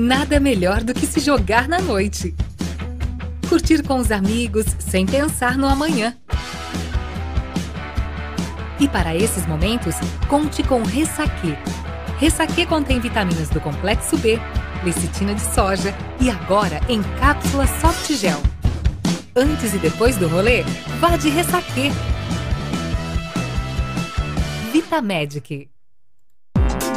Nada melhor do que se jogar na noite. Curtir com os amigos sem pensar no amanhã. E para esses momentos, conte com Ressaquê. Ressaquê contém vitaminas do complexo B, lecitina de soja e agora em cápsula soft gel. Antes e depois do rolê, vá de Ressaquê. Vitamedic.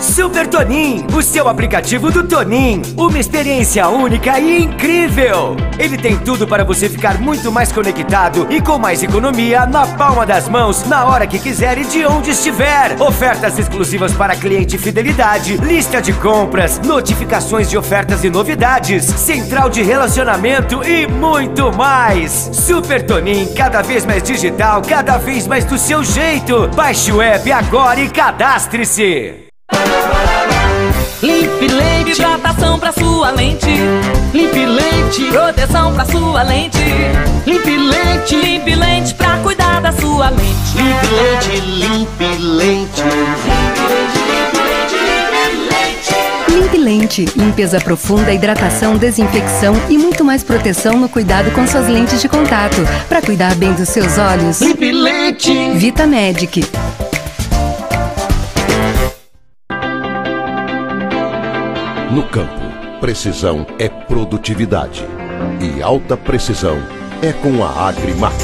Super Tonin, o seu aplicativo do Tonin. Uma experiência única e incrível. Ele tem tudo para você ficar muito mais conectado e com mais economia na palma das mãos, na hora que quiser e de onde estiver. Ofertas exclusivas para cliente fidelidade, lista de compras, notificações de ofertas e novidades, central de relacionamento e muito mais. Super Tonin, cada vez mais digital, cada vez mais do seu jeito. Baixe o app agora e cadastre-se. Limpe Leite, hidratação pra sua lente. Limpe Leite, proteção pra sua lente. Limpe Leite, limpe lente pra cuidar da sua lente. Limpe Leite, limpe lente. Limpe Lente, limpeza profunda, hidratação, desinfecção e muito mais proteção no cuidado com suas lentes de contato. Para cuidar bem dos seus olhos, Limpe Leite. Vitamedic. No campo, precisão é produtividade. E alta precisão é com a Agrimac.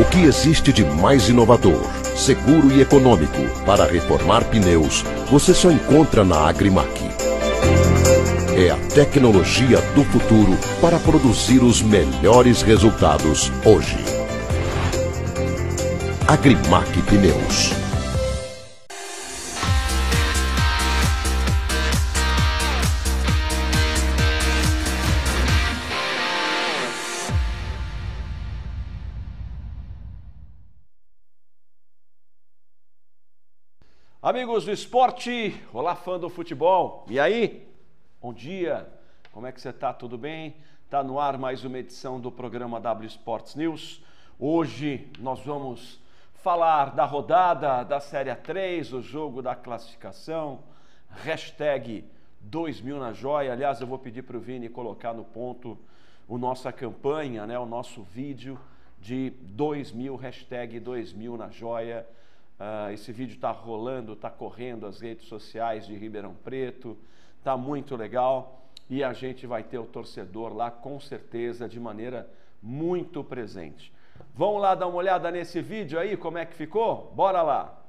O que existe de mais inovador, seguro e econômico para reformar pneus, você só encontra na Agrimac. É a tecnologia do futuro para produzir os melhores resultados hoje. Agrimac Pneus. Amigos do esporte, olá fã do futebol, e aí? Bom dia, como é que você tá? Tudo bem? Tá no ar mais uma edição do programa W Sports News. Hoje nós vamos falar da rodada da Série 3, o jogo da classificação, hashtag 2000 na joia. Aliás, eu vou pedir para o Vini colocar no ponto o nossa campanha, né, o nosso vídeo de 2000, hashtag 2000 na joia. Uh, esse vídeo está rolando, está correndo as redes sociais de Ribeirão Preto, está muito legal e a gente vai ter o torcedor lá com certeza de maneira muito presente. Vamos lá dar uma olhada nesse vídeo aí, como é que ficou? Bora lá!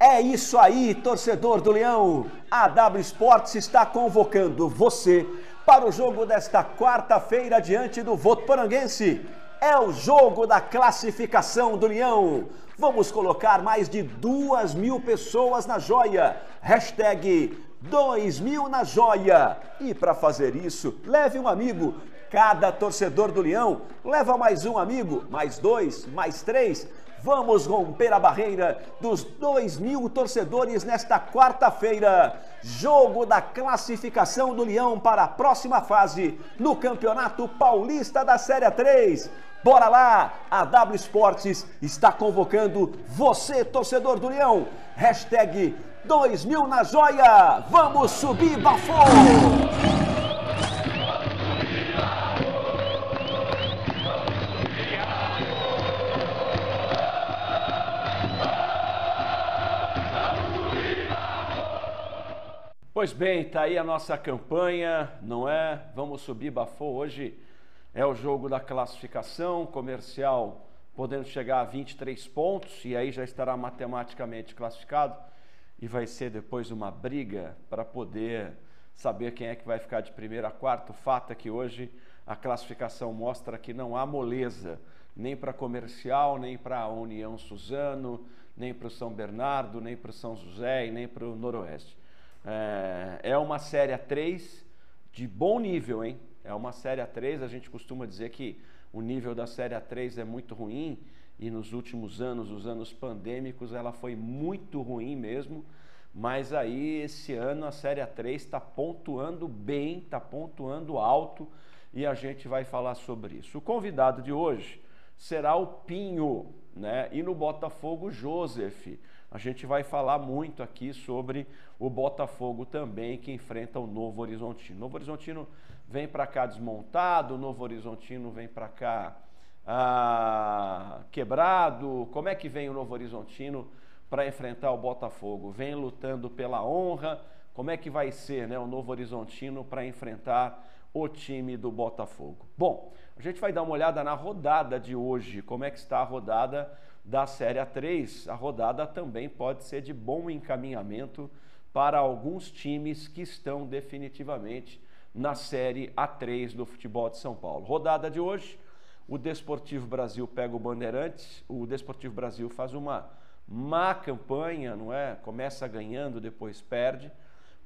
É isso aí, torcedor do Leão! A W Sports está convocando você para o jogo desta quarta-feira diante do Votuporanguense é o jogo da classificação do Leão. Vamos colocar mais de duas mil pessoas na joia. Hashtag 2000 na joia. E para fazer isso, leve um amigo. Cada torcedor do Leão leva mais um amigo, mais dois, mais três. Vamos romper a barreira dos 2 mil torcedores nesta quarta-feira. Jogo da classificação do Leão para a próxima fase no Campeonato Paulista da Série 3. Bora lá! A W Esportes está convocando você, torcedor do Leão. Hashtag 2000 na joia. Vamos subir, Bafô! Pois bem, tá aí a nossa campanha, não é? Vamos subir Bafô hoje. É o jogo da classificação comercial, podendo chegar a 23 pontos e aí já estará matematicamente classificado e vai ser depois uma briga para poder saber quem é que vai ficar de primeiro a quarto. O fato é que hoje a classificação mostra que não há moleza nem para comercial, nem para a União Suzano, nem para o São Bernardo, nem para o São José e nem para o Noroeste. É, é uma série A3 de bom nível, hein? É uma série A3, a gente costuma dizer que o nível da série A3 é muito ruim e nos últimos anos, os anos pandêmicos, ela foi muito ruim mesmo. Mas aí esse ano a série A3 está pontuando bem, está pontuando alto e a gente vai falar sobre isso. O convidado de hoje será o Pinho, né? E no Botafogo, Joseph. A gente vai falar muito aqui sobre o Botafogo também, que enfrenta o Novo Horizontino. Novo Horizontino vem para cá desmontado, o Novo Horizontino vem para cá ah, quebrado. Como é que vem o Novo Horizontino para enfrentar o Botafogo? Vem lutando pela honra. Como é que vai ser né, o Novo Horizontino para enfrentar o time do Botafogo? Bom, a gente vai dar uma olhada na rodada de hoje, como é que está a rodada da Série A3. A rodada também pode ser de bom encaminhamento para alguns times que estão definitivamente na Série A3 do futebol de São Paulo. Rodada de hoje, o Desportivo Brasil pega o Bandeirantes, o Desportivo Brasil faz uma má campanha, não é? Começa ganhando, depois perde.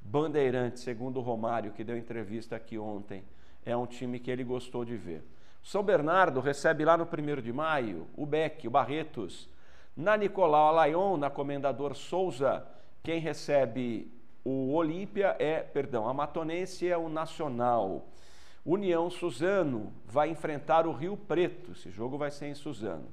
Bandeirantes, segundo o Romário, que deu entrevista aqui ontem, é um time que ele gostou de ver. São Bernardo recebe lá no 1 de maio o Beck, o Barretos. Na Nicolau Alayon, na Comendador Souza, quem recebe o Olímpia é, perdão, a Matonense é o Nacional. União Suzano vai enfrentar o Rio Preto. Esse jogo vai ser em Suzano.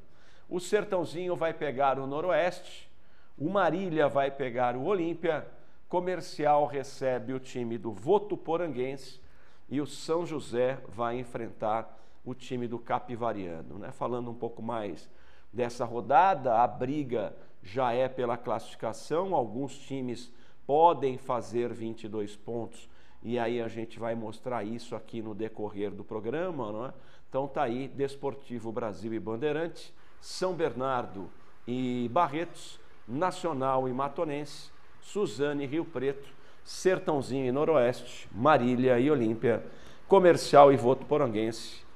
O Sertãozinho vai pegar o Noroeste. O Marília vai pegar o Olímpia. Comercial recebe o time do Votuporanguense. E o São José vai enfrentar o time do Capivariano. Né? Falando um pouco mais dessa rodada, a briga já é pela classificação, alguns times podem fazer 22 pontos e aí a gente vai mostrar isso aqui no decorrer do programa, não é? Então tá aí Desportivo Brasil e Bandeirante, São Bernardo e Barretos, Nacional e Matonense, Suzane e Rio Preto, Sertãozinho e Noroeste, Marília e Olímpia, Comercial e Voto Poranguense,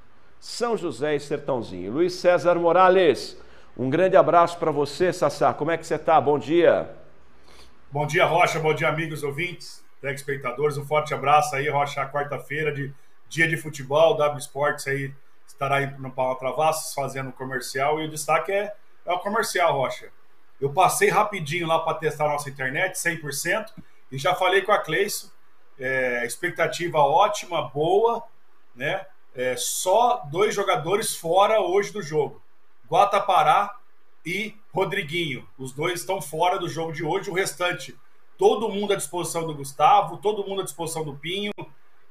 são José e Sertãozinho. Luiz César Morales, um grande abraço para você, Sassá. Como é que você está? Bom dia. Bom dia, Rocha. Bom dia, amigos ouvintes, telespectadores. Um forte abraço aí, Rocha. Quarta-feira de dia de futebol, W Sports aí estará aí no Paulo Travassos fazendo comercial. E o destaque é, é o comercial, Rocha. Eu passei rapidinho lá para testar a nossa internet, 100%, e já falei com a Cleiso. É, expectativa ótima, boa, né? É, só dois jogadores fora hoje do jogo: Guatapará e Rodriguinho. Os dois estão fora do jogo de hoje. O restante, todo mundo à disposição do Gustavo, todo mundo à disposição do Pinho.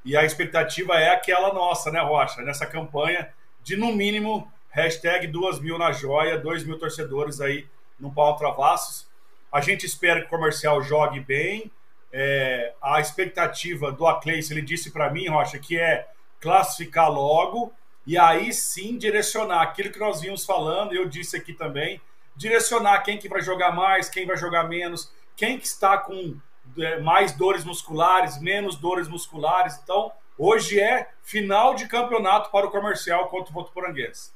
E a expectativa é aquela nossa, né, Rocha? Nessa campanha de, no mínimo, hashtag duas mil na joia, dois mil torcedores aí no Pau Travassos. A gente espera que o comercial jogue bem. É, a expectativa do Acleice, ele disse para mim, Rocha, que é classificar logo e aí sim direcionar aquilo que nós vimos falando, eu disse aqui também, direcionar quem que vai jogar mais, quem vai jogar menos, quem que está com é, mais dores musculares, menos dores musculares. Então, hoje é final de campeonato para o comercial contra o Votuporanguense.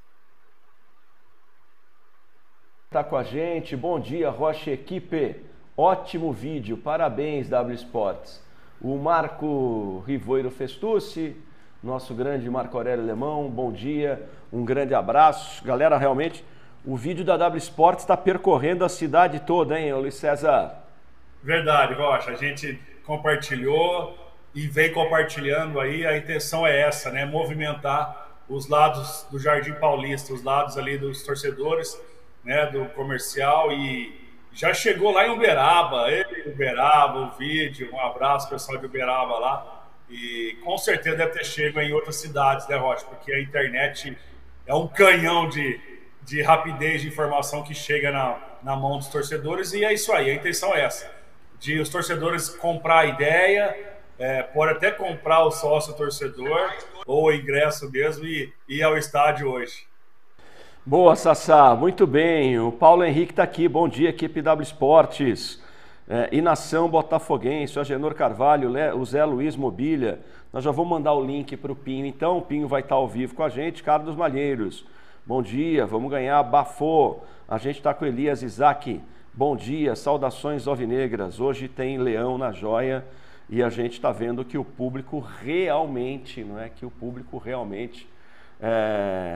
Está com a gente, bom dia, Rocha Equipe. Ótimo vídeo, parabéns, W Sports. O Marco Rivoiro Festucci, nosso grande Marco Aurélio Alemão, bom dia, um grande abraço. Galera, realmente, o vídeo da W Sports está percorrendo a cidade toda, hein, Luiz César? Verdade, Rocha, a gente compartilhou e vem compartilhando aí, a intenção é essa, né, movimentar os lados do Jardim Paulista, os lados ali dos torcedores, né, do comercial e já chegou lá em Uberaba, ele, Uberaba, o vídeo, um abraço pessoal de Uberaba lá, e com certeza deve ter chego em outras cidades, né, Rocha? Porque a internet é um canhão de, de rapidez de informação que chega na, na mão dos torcedores. E é isso aí, a intenção é essa: de os torcedores comprar a ideia, é, pode até comprar o sócio torcedor ou o ingresso mesmo e ir ao estádio hoje. Boa, Sassá, muito bem. O Paulo Henrique está aqui. Bom dia, equipe W Esportes é, Inação Botafoguense, o Agenor Carvalho, o Zé Luiz Mobília. Nós já vamos mandar o link para o Pinho, então o Pinho vai estar ao vivo com a gente. Carlos Malheiros, bom dia, vamos ganhar Bafô. A gente está com Elias Isaac, bom dia, saudações alvinegras. Hoje tem Leão na joia e a gente está vendo que o público realmente, não é? Que o público realmente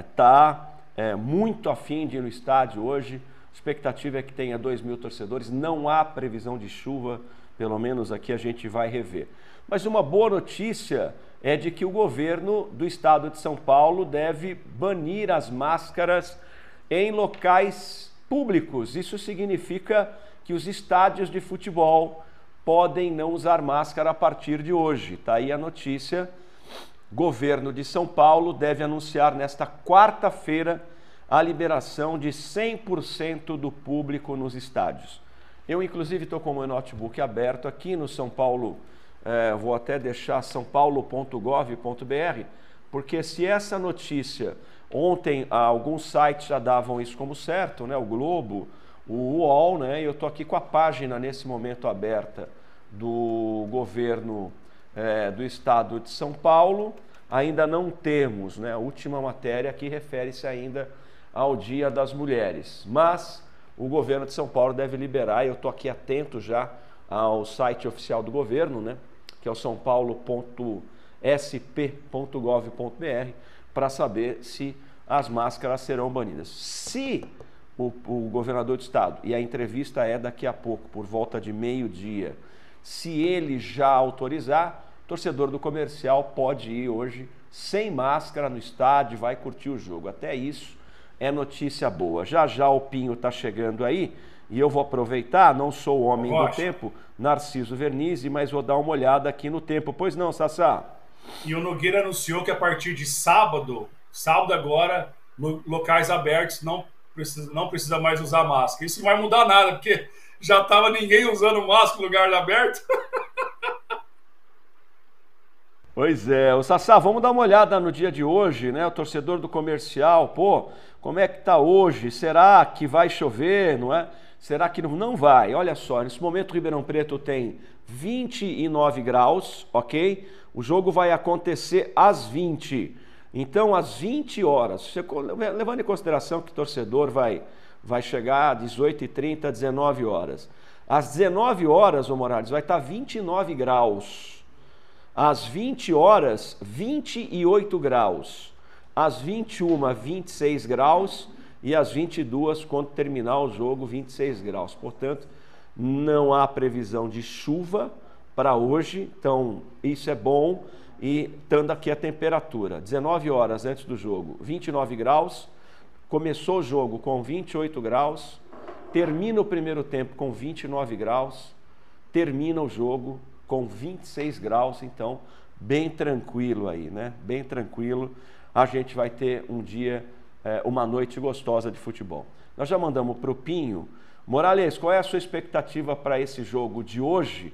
está é, é, muito afim de ir no estádio hoje expectativa é que tenha 2 mil torcedores. Não há previsão de chuva, pelo menos aqui a gente vai rever. Mas uma boa notícia é de que o governo do estado de São Paulo deve banir as máscaras em locais públicos. Isso significa que os estádios de futebol podem não usar máscara a partir de hoje. Está aí a notícia. Governo de São Paulo deve anunciar nesta quarta-feira a liberação de 100% do público nos estádios. Eu, inclusive, estou com o meu notebook aberto aqui no São Paulo, é, vou até deixar sãopaulo.gov.br, porque se essa notícia, ontem alguns sites já davam isso como certo, né? o Globo, o UOL, né? eu estou aqui com a página nesse momento aberta do governo é, do estado de São Paulo, ainda não temos, né? a última matéria que refere-se ainda ao Dia das Mulheres, mas o governo de São Paulo deve liberar, e eu estou aqui atento já ao site oficial do governo, né, que é o sãopaulo.sp.gov.br, para saber se as máscaras serão banidas. Se o, o, governador do estado, e a entrevista é daqui a pouco, por volta de meio-dia, se ele já autorizar, torcedor do comercial pode ir hoje sem máscara no estádio, vai curtir o jogo. Até isso é notícia boa. Já já o Pinho está chegando aí e eu vou aproveitar, não sou o homem do tempo, Narciso Vernizzi, mas vou dar uma olhada aqui no tempo. Pois não, Sassá? E o Nogueira anunciou que a partir de sábado, sábado agora, locais abertos não precisa, não precisa mais usar máscara. Isso não vai mudar nada, porque já estava ninguém usando máscara no lugar aberto. Pois é, o Sassá, vamos dar uma olhada no dia de hoje, né? O torcedor do comercial, pô, como é que tá hoje? Será que vai chover, não é? Será que não, vai? Olha só, nesse momento o Ribeirão Preto tem 29 graus, ok? O jogo vai acontecer às 20. Então, às 20 horas, você, levando em consideração que o torcedor vai, vai chegar às 18h30, 19 horas. Às 19 horas, ô Morales, vai estar 29 graus às 20 horas, 28 graus. Às 21, 26 graus. E às 22, quando terminar o jogo, 26 graus. Portanto, não há previsão de chuva para hoje. Então, isso é bom. E estando aqui a temperatura, 19 horas antes do jogo, 29 graus. Começou o jogo com 28 graus. Termina o primeiro tempo com 29 graus. Termina o jogo com 26 graus, então bem tranquilo aí, né? Bem tranquilo. A gente vai ter um dia, é, uma noite gostosa de futebol. Nós já mandamos para o Pinho. Morales, qual é a sua expectativa para esse jogo de hoje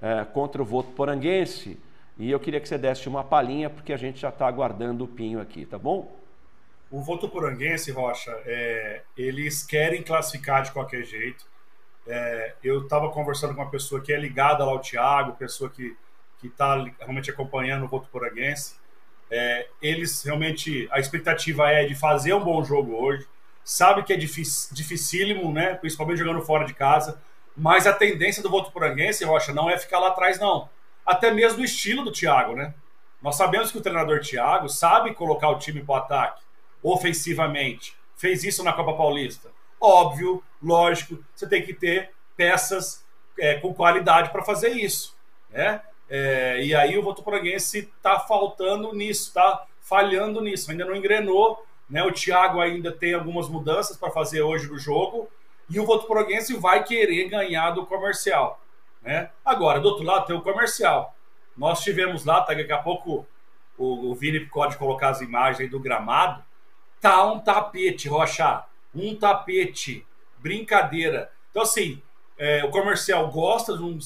é, contra o Voto Poranguense? E eu queria que você desse uma palhinha, porque a gente já está aguardando o Pinho aqui, tá bom? O Voto Poranguense, Rocha, é, eles querem classificar de qualquer jeito. É, eu estava conversando com uma pessoa que é ligada lá ao Thiago, pessoa que está realmente acompanhando o voto poraguense. É, eles realmente, a expectativa é de fazer um bom jogo hoje. Sabe que é difícil, dificílimo, né? principalmente jogando fora de casa. Mas a tendência do voto poranguense, Rocha, não é ficar lá atrás, não. Até mesmo o estilo do Thiago, né? Nós sabemos que o treinador Thiago sabe colocar o time para o ataque ofensivamente. Fez isso na Copa Paulista. Óbvio, lógico, você tem que ter peças é, com qualidade para fazer isso. Né? É, e aí o Votuporanguense está faltando nisso, está falhando nisso, ainda não engrenou. Né? O Thiago ainda tem algumas mudanças para fazer hoje no jogo e o Votuporanguense vai querer ganhar do comercial. Né? Agora, do outro lado tem o comercial. Nós tivemos lá, tá, daqui a pouco o, o Vini pode colocar as imagens do gramado. Tá um tapete, Rocha um tapete, brincadeira. Então, assim, é, o comercial gosta de um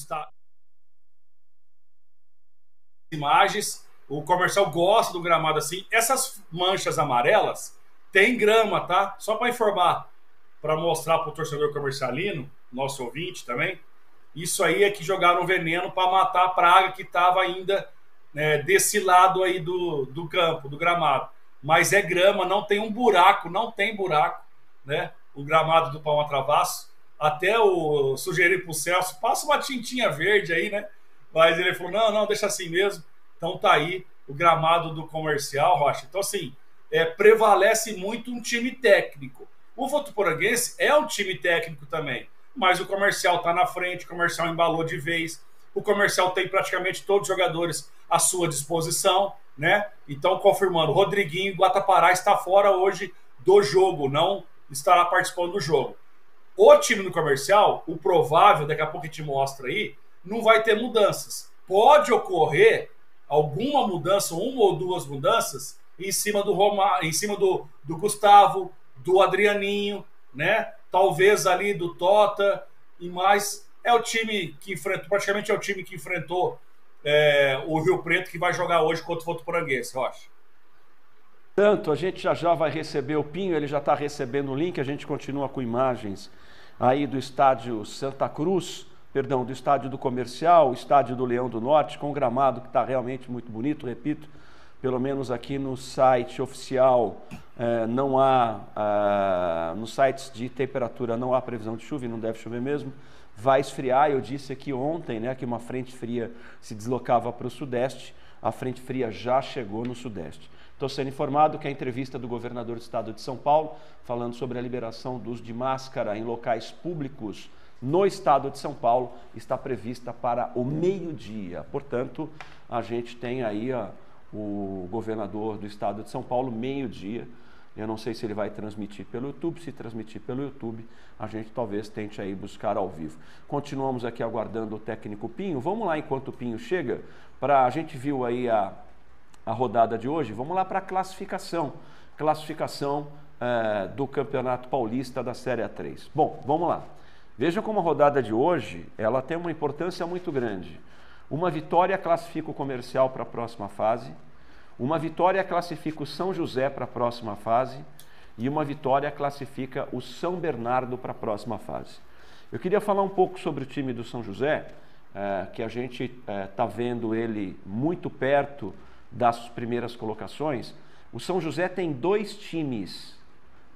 imagens, o comercial gosta do gramado assim. Essas manchas amarelas tem grama, tá? Só para informar, para mostrar para o torcedor comercialino, nosso ouvinte também. Isso aí é que jogaram veneno para matar a praga que estava ainda né, desse lado aí do, do campo, do gramado. Mas é grama, não tem um buraco, não tem buraco né? O gramado do Palma Travasso. Até o sugeri para o Celso, passa uma tintinha verde aí, né? Mas ele falou: não, não, deixa assim mesmo. Então tá aí o gramado do comercial, Rocha. Então, assim, é, prevalece muito um time técnico. O Votuporanguense é um time técnico também, mas o comercial está na frente, o comercial embalou de vez. O comercial tem praticamente todos os jogadores à sua disposição, né? Então, confirmando, Rodriguinho Guatapará está fora hoje do jogo, não estará participando do jogo. O time no comercial, o provável, daqui a pouco a gente mostra aí, não vai ter mudanças. Pode ocorrer alguma mudança, uma ou duas mudanças, em cima do Roma, em cima do, do Gustavo, do Adrianinho, né? Talvez ali do Tota e mais. É o time que enfrentou, praticamente é o time que enfrentou é, o Rio Preto que vai jogar hoje contra o Votuporanguense, Rocha. Tanto, a gente já já vai receber o Pinho, ele já está recebendo o link, a gente continua com imagens aí do estádio Santa Cruz, perdão, do estádio do Comercial, estádio do Leão do Norte, com gramado que está realmente muito bonito, repito, pelo menos aqui no site oficial eh, não há, ah, nos sites de temperatura não há previsão de chuva e não deve chover mesmo. Vai esfriar, eu disse aqui ontem né, que uma frente fria se deslocava para o sudeste, a frente fria já chegou no sudeste. Estou sendo informado que a entrevista do governador do estado de São Paulo, falando sobre a liberação do uso de máscara em locais públicos no estado de São Paulo, está prevista para o meio-dia. Portanto, a gente tem aí a o governador do estado de São Paulo, meio-dia. Eu não sei se ele vai transmitir pelo YouTube, se transmitir pelo YouTube, a gente talvez tente aí buscar ao vivo. Continuamos aqui aguardando o técnico Pinho. Vamos lá enquanto o Pinho chega, para a gente viu aí a, a rodada de hoje, vamos lá para a classificação. Classificação é, do Campeonato Paulista da Série A3. Bom, vamos lá. Veja como a rodada de hoje, ela tem uma importância muito grande. Uma vitória classifica o comercial para a próxima fase, uma vitória classifica o São José para a próxima fase e uma vitória classifica o São Bernardo para a próxima fase. Eu queria falar um pouco sobre o time do São José, é, que a gente está é, vendo ele muito perto das primeiras colocações. O São José tem dois times.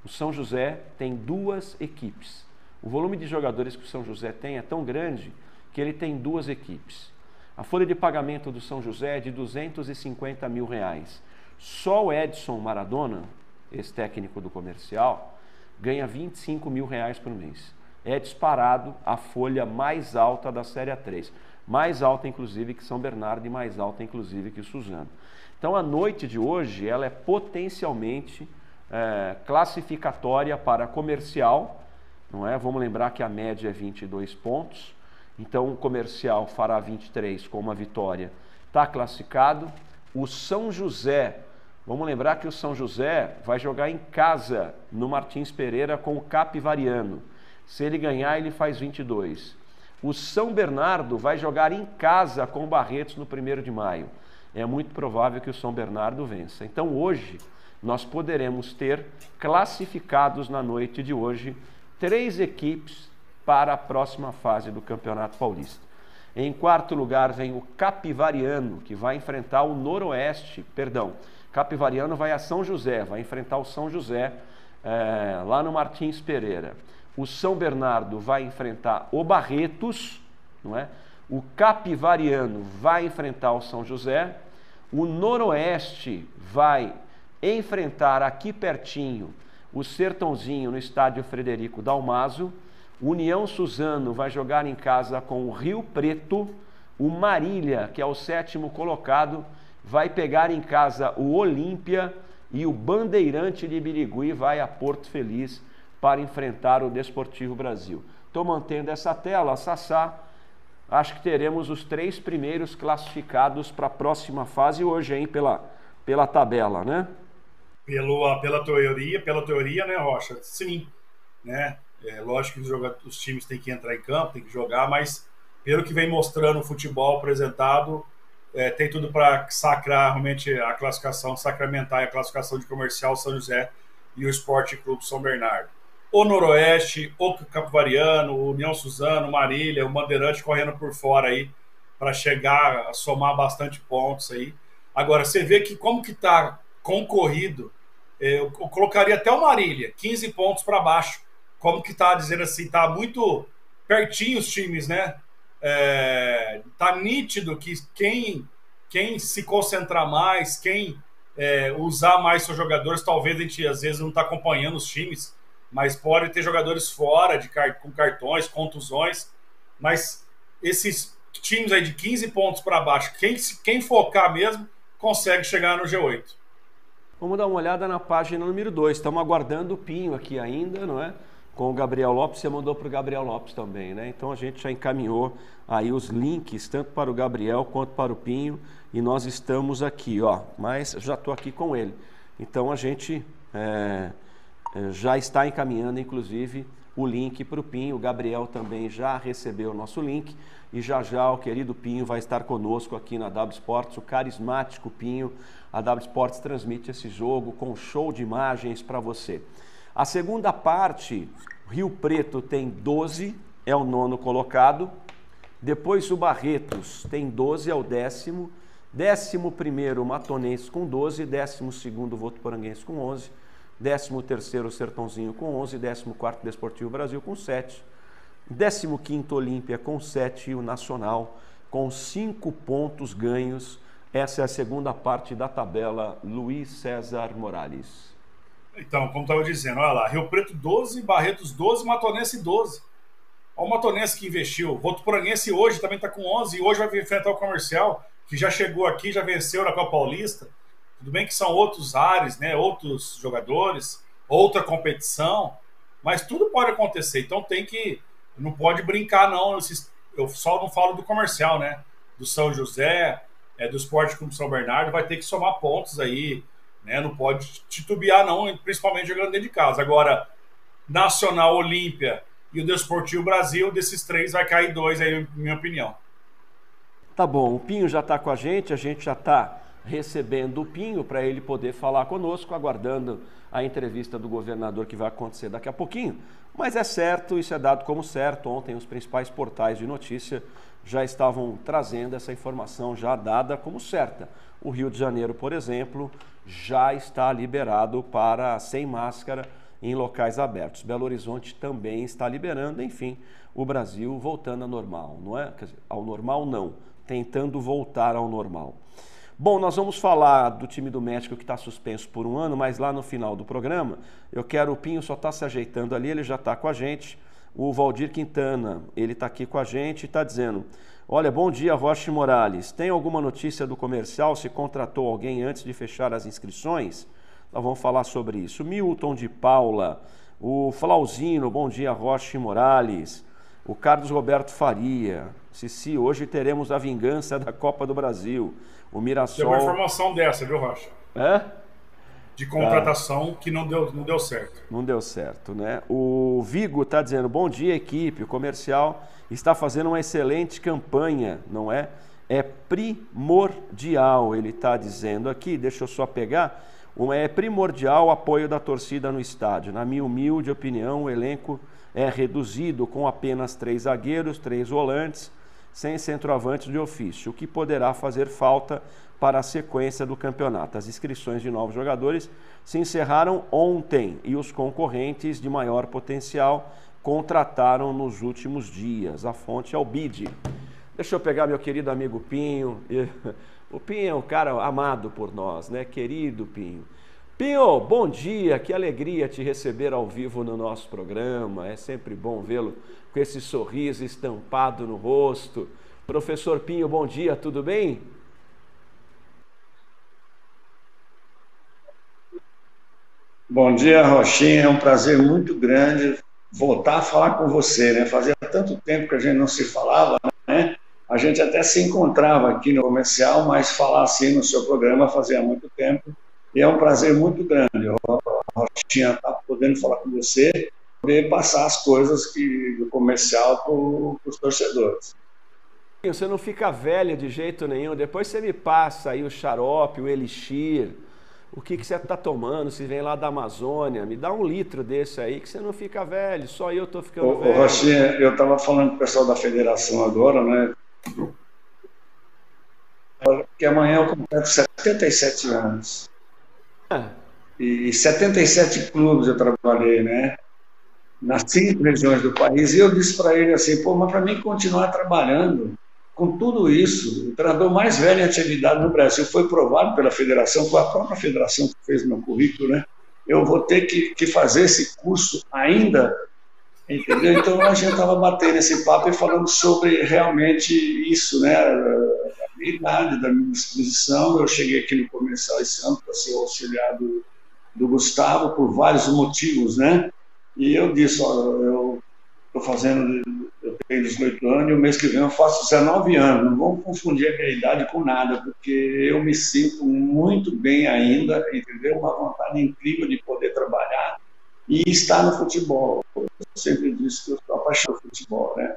O São José tem duas equipes. O volume de jogadores que o São José tem é tão grande que ele tem duas equipes. A folha de pagamento do São José é de 250 mil reais. Só o Edson Maradona, esse técnico do comercial, ganha 25 mil reais por mês. É disparado a folha mais alta da Série A3. Mais alta, inclusive, que São Bernardo e mais alta, inclusive, que Suzano. Então, a noite de hoje, ela é potencialmente é, classificatória para comercial, não é? Vamos lembrar que a média é 22 pontos. Então o comercial fará 23 com uma vitória. Está classificado. O São José, vamos lembrar que o São José vai jogar em casa no Martins Pereira com o Capivariano. Se ele ganhar, ele faz 22. O São Bernardo vai jogar em casa com o Barretos no 1 de maio. É muito provável que o São Bernardo vença. Então hoje nós poderemos ter classificados na noite de hoje três equipes para a próxima fase do Campeonato Paulista. Em quarto lugar vem o Capivariano, que vai enfrentar o Noroeste, perdão, Capivariano vai a São José, vai enfrentar o São José é, lá no Martins Pereira. O São Bernardo vai enfrentar o Barretos, não é? O Capivariano vai enfrentar o São José. O Noroeste vai enfrentar aqui pertinho o Sertãozinho no estádio Frederico Dalmaso União Suzano vai jogar em casa com o Rio Preto. O Marília, que é o sétimo colocado, vai pegar em casa o Olímpia e o Bandeirante de Birigui vai a Porto Feliz para enfrentar o Desportivo Brasil. Estou mantendo essa tela, Sassá. Acho que teremos os três primeiros classificados para a próxima fase hoje, hein, pela, pela tabela, né? Pelo, pela teoria, pela teoria, né, Rocha? Sim, né? É, lógico que os, os times têm que entrar em campo, tem que jogar, mas pelo que vem mostrando o futebol apresentado, é, tem tudo para sacrar realmente a classificação, sacramentar a classificação de comercial São José e o Esporte Clube São Bernardo. O Noroeste, o Capivariano, o União Suzano, Marília, o Bandeirante correndo por fora aí para chegar a somar bastante pontos aí. Agora, você vê que como que está concorrido, é, eu colocaria até o Marília, 15 pontos para baixo como que tá dizendo assim, tá muito pertinho os times, né? É, tá nítido que quem, quem se concentrar mais, quem é, usar mais seus jogadores, talvez a gente às vezes não está acompanhando os times, mas pode ter jogadores fora de com cartões, contusões, mas esses times aí de 15 pontos para baixo, quem, quem focar mesmo, consegue chegar no G8. Vamos dar uma olhada na página número 2. Estamos aguardando o Pinho aqui ainda, não é? com o Gabriel Lopes, você mandou para o Gabriel Lopes também, né? Então a gente já encaminhou aí os links, tanto para o Gabriel quanto para o Pinho, e nós estamos aqui, ó, mas já estou aqui com ele. Então a gente é, já está encaminhando, inclusive, o link para o Pinho. O Gabriel também já recebeu o nosso link e já já o querido Pinho vai estar conosco aqui na W Sports, o carismático Pinho. A W Sports transmite esse jogo com show de imagens para você. A segunda parte, Rio Preto tem 12, é o nono colocado. Depois o Barretos tem 12, é o décimo. Décimo primeiro, Matonense com 12. Décimo segundo, Votuporanguense com 11. Décimo terceiro, Sertãozinho com 11. Décimo quarto, Desportivo Brasil com 7. Décimo quinto, Olímpia com 7. E o Nacional com 5 pontos ganhos. Essa é a segunda parte da tabela. Luiz César Morales. Então, como estava dizendo, olha lá, Rio Preto 12, Barretos 12, Matonense 12. Olha o Matonense que investiu. Votuporanguense hoje também está com 11 e hoje vai enfrentar o Comercial, que já chegou aqui, já venceu na Copa Paulista. Tudo bem que são outros ares, né? outros jogadores, outra competição, mas tudo pode acontecer. Então tem que. Não pode brincar, não. Eu só não falo do comercial, né? Do São José, é, do Esporte Clube São Bernardo, vai ter que somar pontos aí né? Não pode titubear, não, principalmente jogando dentro de casa. Agora, Nacional, Olímpia e o Desportivo Brasil, desses três vai cair dois aí, minha opinião. Tá bom, o Pinho já está com a gente, a gente já está recebendo o Pinho para ele poder falar conosco, aguardando a entrevista do governador que vai acontecer daqui a pouquinho. Mas é certo, isso é dado como certo. Ontem os principais portais de notícia já estavam trazendo essa informação já dada como certa. O Rio de Janeiro, por exemplo, já está liberado para sem máscara em locais abertos. Belo Horizonte também está liberando, enfim, o Brasil voltando ao normal, não é? Dizer, ao normal não, tentando voltar ao normal. Bom, nós vamos falar do time do México que está suspenso por um ano, mas lá no final do programa, eu quero, o Pinho só está se ajeitando ali, ele já está com a gente. O Valdir Quintana, ele está aqui com a gente e está dizendo: Olha, bom dia, Rocha Morales. Tem alguma notícia do comercial? Se contratou alguém antes de fechar as inscrições? Nós vamos falar sobre isso. Milton de Paula, o Flauzino, bom dia, Rocha Morales. O Carlos Roberto Faria. Cici, hoje teremos a vingança da Copa do Brasil. O Mirassol. Tem uma informação dessa, viu, Rocha? É? De contratação que não deu, não deu certo. Não deu certo, né? O Vigo está dizendo: bom dia, equipe. O comercial está fazendo uma excelente campanha, não é? É primordial, ele está dizendo aqui, deixa eu só pegar. É primordial o apoio da torcida no estádio. Na minha humilde opinião, o elenco é reduzido com apenas três zagueiros, três volantes, sem centroavantes de ofício, o que poderá fazer falta para a sequência do campeonato. As inscrições de novos jogadores se encerraram ontem e os concorrentes de maior potencial contrataram nos últimos dias. A fonte é o BID. Deixa eu pegar meu querido amigo Pinho. O Pinho é um cara amado por nós, né? Querido Pinho. Pinho, bom dia, que alegria te receber ao vivo no nosso programa. É sempre bom vê-lo com esse sorriso estampado no rosto. Professor Pinho, bom dia, tudo bem? Bom dia, Rochinha. É um prazer muito grande voltar a falar com você, né? Fazia tanto tempo que a gente não se falava, né? A gente até se encontrava aqui no comercial, mas falar assim no seu programa fazia muito tempo. E é um prazer muito grande. Rochinha tá podendo falar com você, poder passar as coisas que do comercial para os torcedores. Você não fica velha de jeito nenhum. Depois você me passa aí o xarope, o elixir o que, que você está tomando, se vem lá da Amazônia, me dá um litro desse aí que você não fica velho, só eu estou ficando ô, velho. Ô, Rochinha, eu estava falando com o pessoal da federação agora, né? Porque amanhã eu completo 77 anos. Ah. E 77 clubes eu trabalhei, né? Nas cinco regiões do país. E eu disse para ele assim, pô, mas para mim continuar trabalhando, com tudo isso, o treinador mais velho em atividade no Brasil foi provado pela federação, foi a própria federação que fez meu currículo, né? Eu vou ter que, que fazer esse curso ainda, entendeu? Então a gente estava batendo esse papo e falando sobre realmente isso, né? A minha idade, da minha disposição. Eu cheguei aqui no comercial esse ano para ser auxiliar do, do Gustavo por vários motivos, né? E eu disse, olha, eu estou fazendo, eu tenho 18 anos e o mês que vem eu faço 19 anos. Não vamos confundir a minha idade com nada, porque eu me sinto muito bem ainda, entendeu? Uma vontade incrível de poder trabalhar e estar no futebol. Eu sempre disse que eu estou apaixonado pelo futebol, né?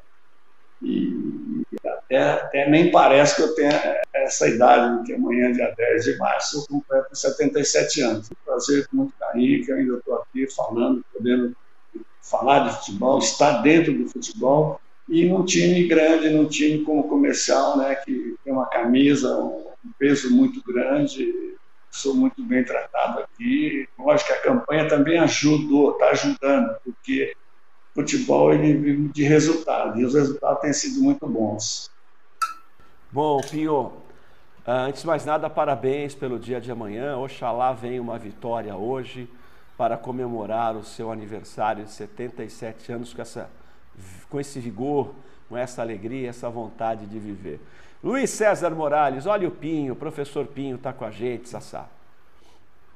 E até, até, nem parece que eu tenha essa idade, que amanhã, dia 10 de março, eu completo 77 anos. prazer, com muito carinho, que eu ainda estou aqui falando, podendo falar de futebol, estar dentro do futebol e num time grande, num time como comercial, né, que tem uma camisa, um peso muito grande, sou muito bem tratado aqui. Lógico que a campanha também ajudou, está ajudando, porque futebol ele vive de resultado e os resultados têm sido muito bons. Bom, Pinho, ah, antes de mais nada, parabéns pelo dia de amanhã. Oxalá venha uma vitória hoje para comemorar o seu aniversário de 77 anos com, essa, com esse vigor, com essa alegria, essa vontade de viver. Luiz César Morales, olha o Pinho, o professor Pinho está com a gente, Sassá.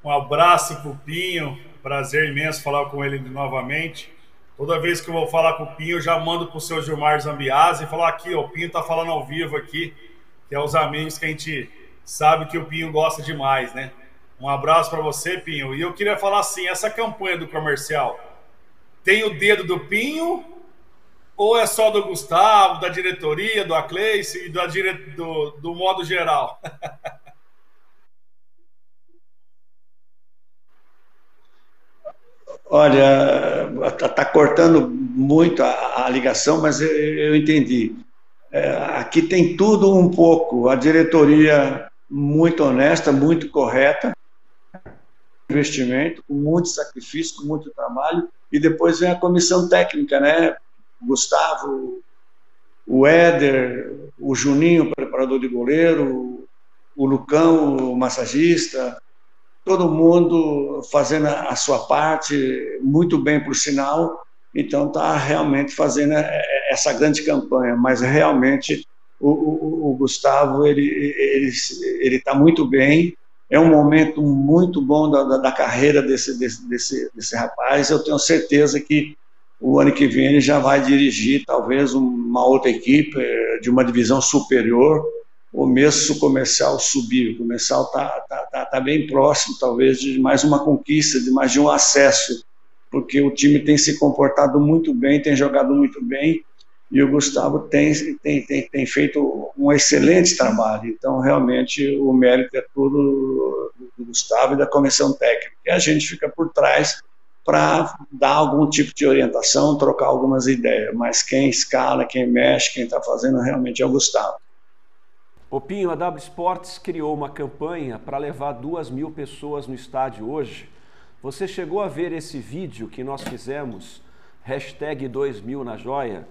Um abraço para o Pinho, prazer imenso falar com ele novamente. Toda vez que eu vou falar com o Pinho, eu já mando para o seu Gilmar Zambiase e falar aqui, ó, o Pinho está falando ao vivo aqui, que é os amigos que a gente sabe que o Pinho gosta demais, né? Um abraço para você, Pinho. E eu queria falar assim, essa campanha do comercial, tem o dedo do Pinho ou é só do Gustavo, da diretoria, do Acleice e do, do, do modo geral? Olha, está tá cortando muito a, a, ligação, mas eu, eu entendi. É, aqui tem tudo um pouco. A diretoria muito honesta, muito correta, investimento, com muito sacrifício, com muito trabalho, e depois vem a comissão técnica, né? Gustavo, o Éder, o Juninho, preparador de goleiro, o Lucão, o massagista, todo mundo fazendo a sua parte, muito bem por sinal, então está realmente fazendo é, é, essa grande campanha, mas realmente o, o, o Gustavo ele ele está muito bem, é um momento muito bom da, da, da carreira desse, desse, desse, desse rapaz, eu tenho certeza que o ano que vem ele já vai dirigir talvez uma outra equipe eh, de uma divisão superior, ou mesmo o comercial subir. O comercial está tá, tá, tá bem próximo, talvez, de mais uma conquista, de mais de um acesso, porque o time tem se comportado muito bem, tem jogado muito bem, e o Gustavo tem, tem, tem, tem feito um excelente trabalho. Então, realmente, o mérito é tudo do Gustavo e da comissão técnica. E a gente fica por trás para dar algum tipo de orientação, trocar algumas ideias. Mas quem escala, quem mexe, quem está fazendo realmente é o Gustavo. O Pinho, a W Sports criou uma campanha para levar duas mil pessoas no estádio hoje. Você chegou a ver esse vídeo que nós fizemos, hashtag 2000 na joia?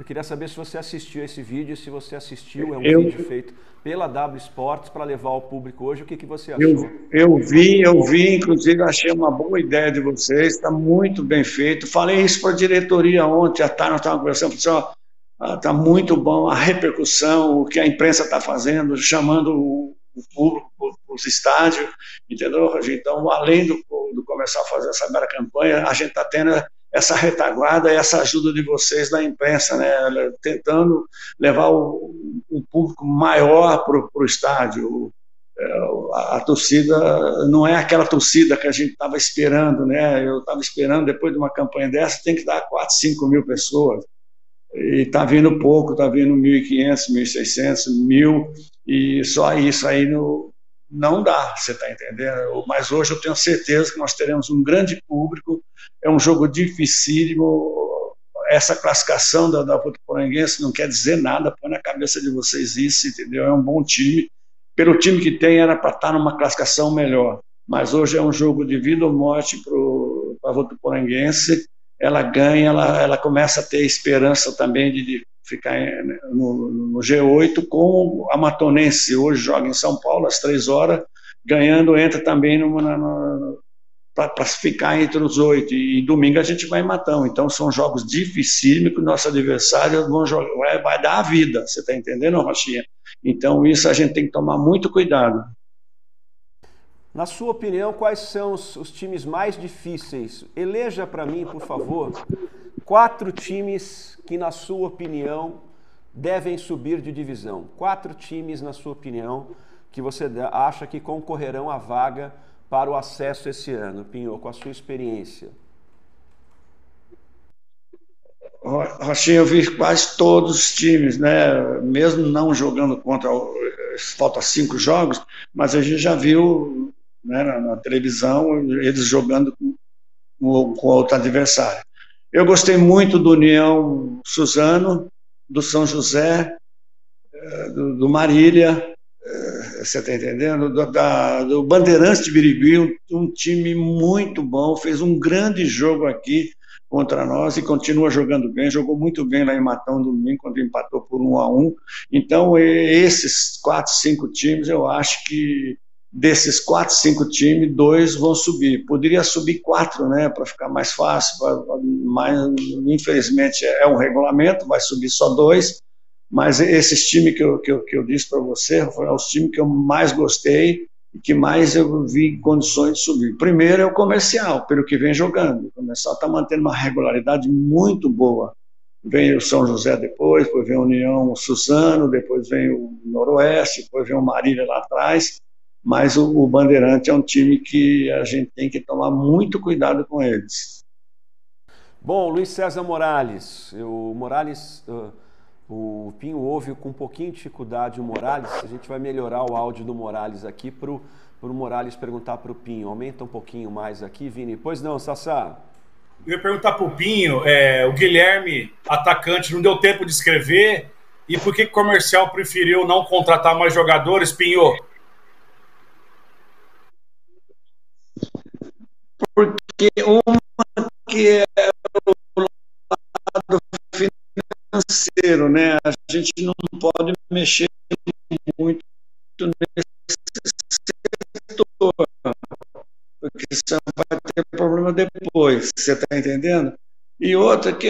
Eu queria saber se você assistiu esse vídeo, se você assistiu, é um eu, vídeo feito pela W Sports para levar ao público hoje. O que, que você achou? Eu, eu vi, eu vi, inclusive achei uma boa ideia de vocês, está muito bem feito. Falei isso para a diretoria ontem, à tarde nós estávamos conversando, falei assim, ó, Está ah, muito bom a repercussão, o que a imprensa está fazendo, chamando o público para os estádios, entendeu, Então, além do, do começar a fazer essa mera campanha, a gente está tendo essa retaguarda, essa ajuda de vocês da imprensa, né, tentando levar o, o público maior para o estádio. É, a, a, torcida não é aquela torcida que a gente estava esperando, né? Eu estava esperando, depois de uma campanha dessa, tem que dar 4, 5 mil pessoas e está vindo pouco, está vindo 1.500, 1.600, 1.000, e só isso aí no, não dá, você está entendendo? Mas hoje eu tenho certeza que nós teremos um grande público, é um jogo dificílimo, essa classificação da, da Votuporanguense não quer dizer nada, põe na cabeça de vocês isso, entendeu? É um bom time, pelo time que tem era para estar tá numa classificação melhor, mas hoje é um jogo de vida ou morte para a Votuporanguense, ela ganha, ela, ela começa a ter esperança também de, de ficar no, no, G8 com a Matonense, hoje joga em São Paulo às três horas, ganhando, entra também para ficar entre os oito, e domingo a gente vai em Matão, então são jogos dificílimos que o nosso adversário vão jogar, vai, vai dar a vida, você está entendendo, Rochinha? Então isso a gente tem que tomar muito cuidado. Na sua opinião, quais são os, os times mais difíceis? Eleja para mim, por favor, quatro times que, na sua opinião, devem subir de divisão. Quatro times, na sua opinião, que você acha que concorrerão à vaga para o acesso esse ano, Pinho, com a sua experiência. Rochinha, eu vi quase todos os times, né? Mesmo não jogando contra. Falta cinco jogos, mas a gente já viu né, na, na televisão eles jogando com, com outro adversário. Eu gostei muito do União Suzano, do São José, eh, do, do Marília, eh, você está entendendo? Do, da, do Bandeirantes de Birigui, um, um, time muito bom, fez um grande jogo aqui contra nós e continua jogando bem, jogou muito bem lá em Matão domingo, quando empatou por um a um. Então, esses quatro, cinco times, eu acho que desses quatro, cinco times, dois vão subir. Poderia subir quatro, né, para ficar mais fácil, mas infelizmente é um regulamento, vai subir só dois. Mas esses times que eu, que eu, que eu disse para você, foram os times que eu mais gostei e que mais eu vi condições de subir. Primeiro é o comercial, pelo que vem jogando. O comercial está mantendo uma regularidade muito boa. Vem o São José depois, depois vem a União Suzano, depois vem o Noroeste, depois vem o Marília lá atrás. Mas o, o Bandeirante é um time que a gente tem que tomar muito cuidado com eles. Bom, Luiz César Morales, o Morales, uh, o Pinho ouve com um pouquinho de dificuldade o Morales. A gente vai melhorar o áudio do Morales aqui para o Morales perguntar para o Pinho. Aumenta um pouquinho mais aqui, Vini. Pois não, Sassá. Eu ia perguntar para o Pinho, é, o Guilherme, atacante, não deu tempo de escrever. E por que o comercial preferiu não contratar mais jogadores, Pinho? Porque uma que é o lado financeiro, né? A gente não pode mexer muito nesse setor, porque você vai ter problema depois, você está entendendo? E outra que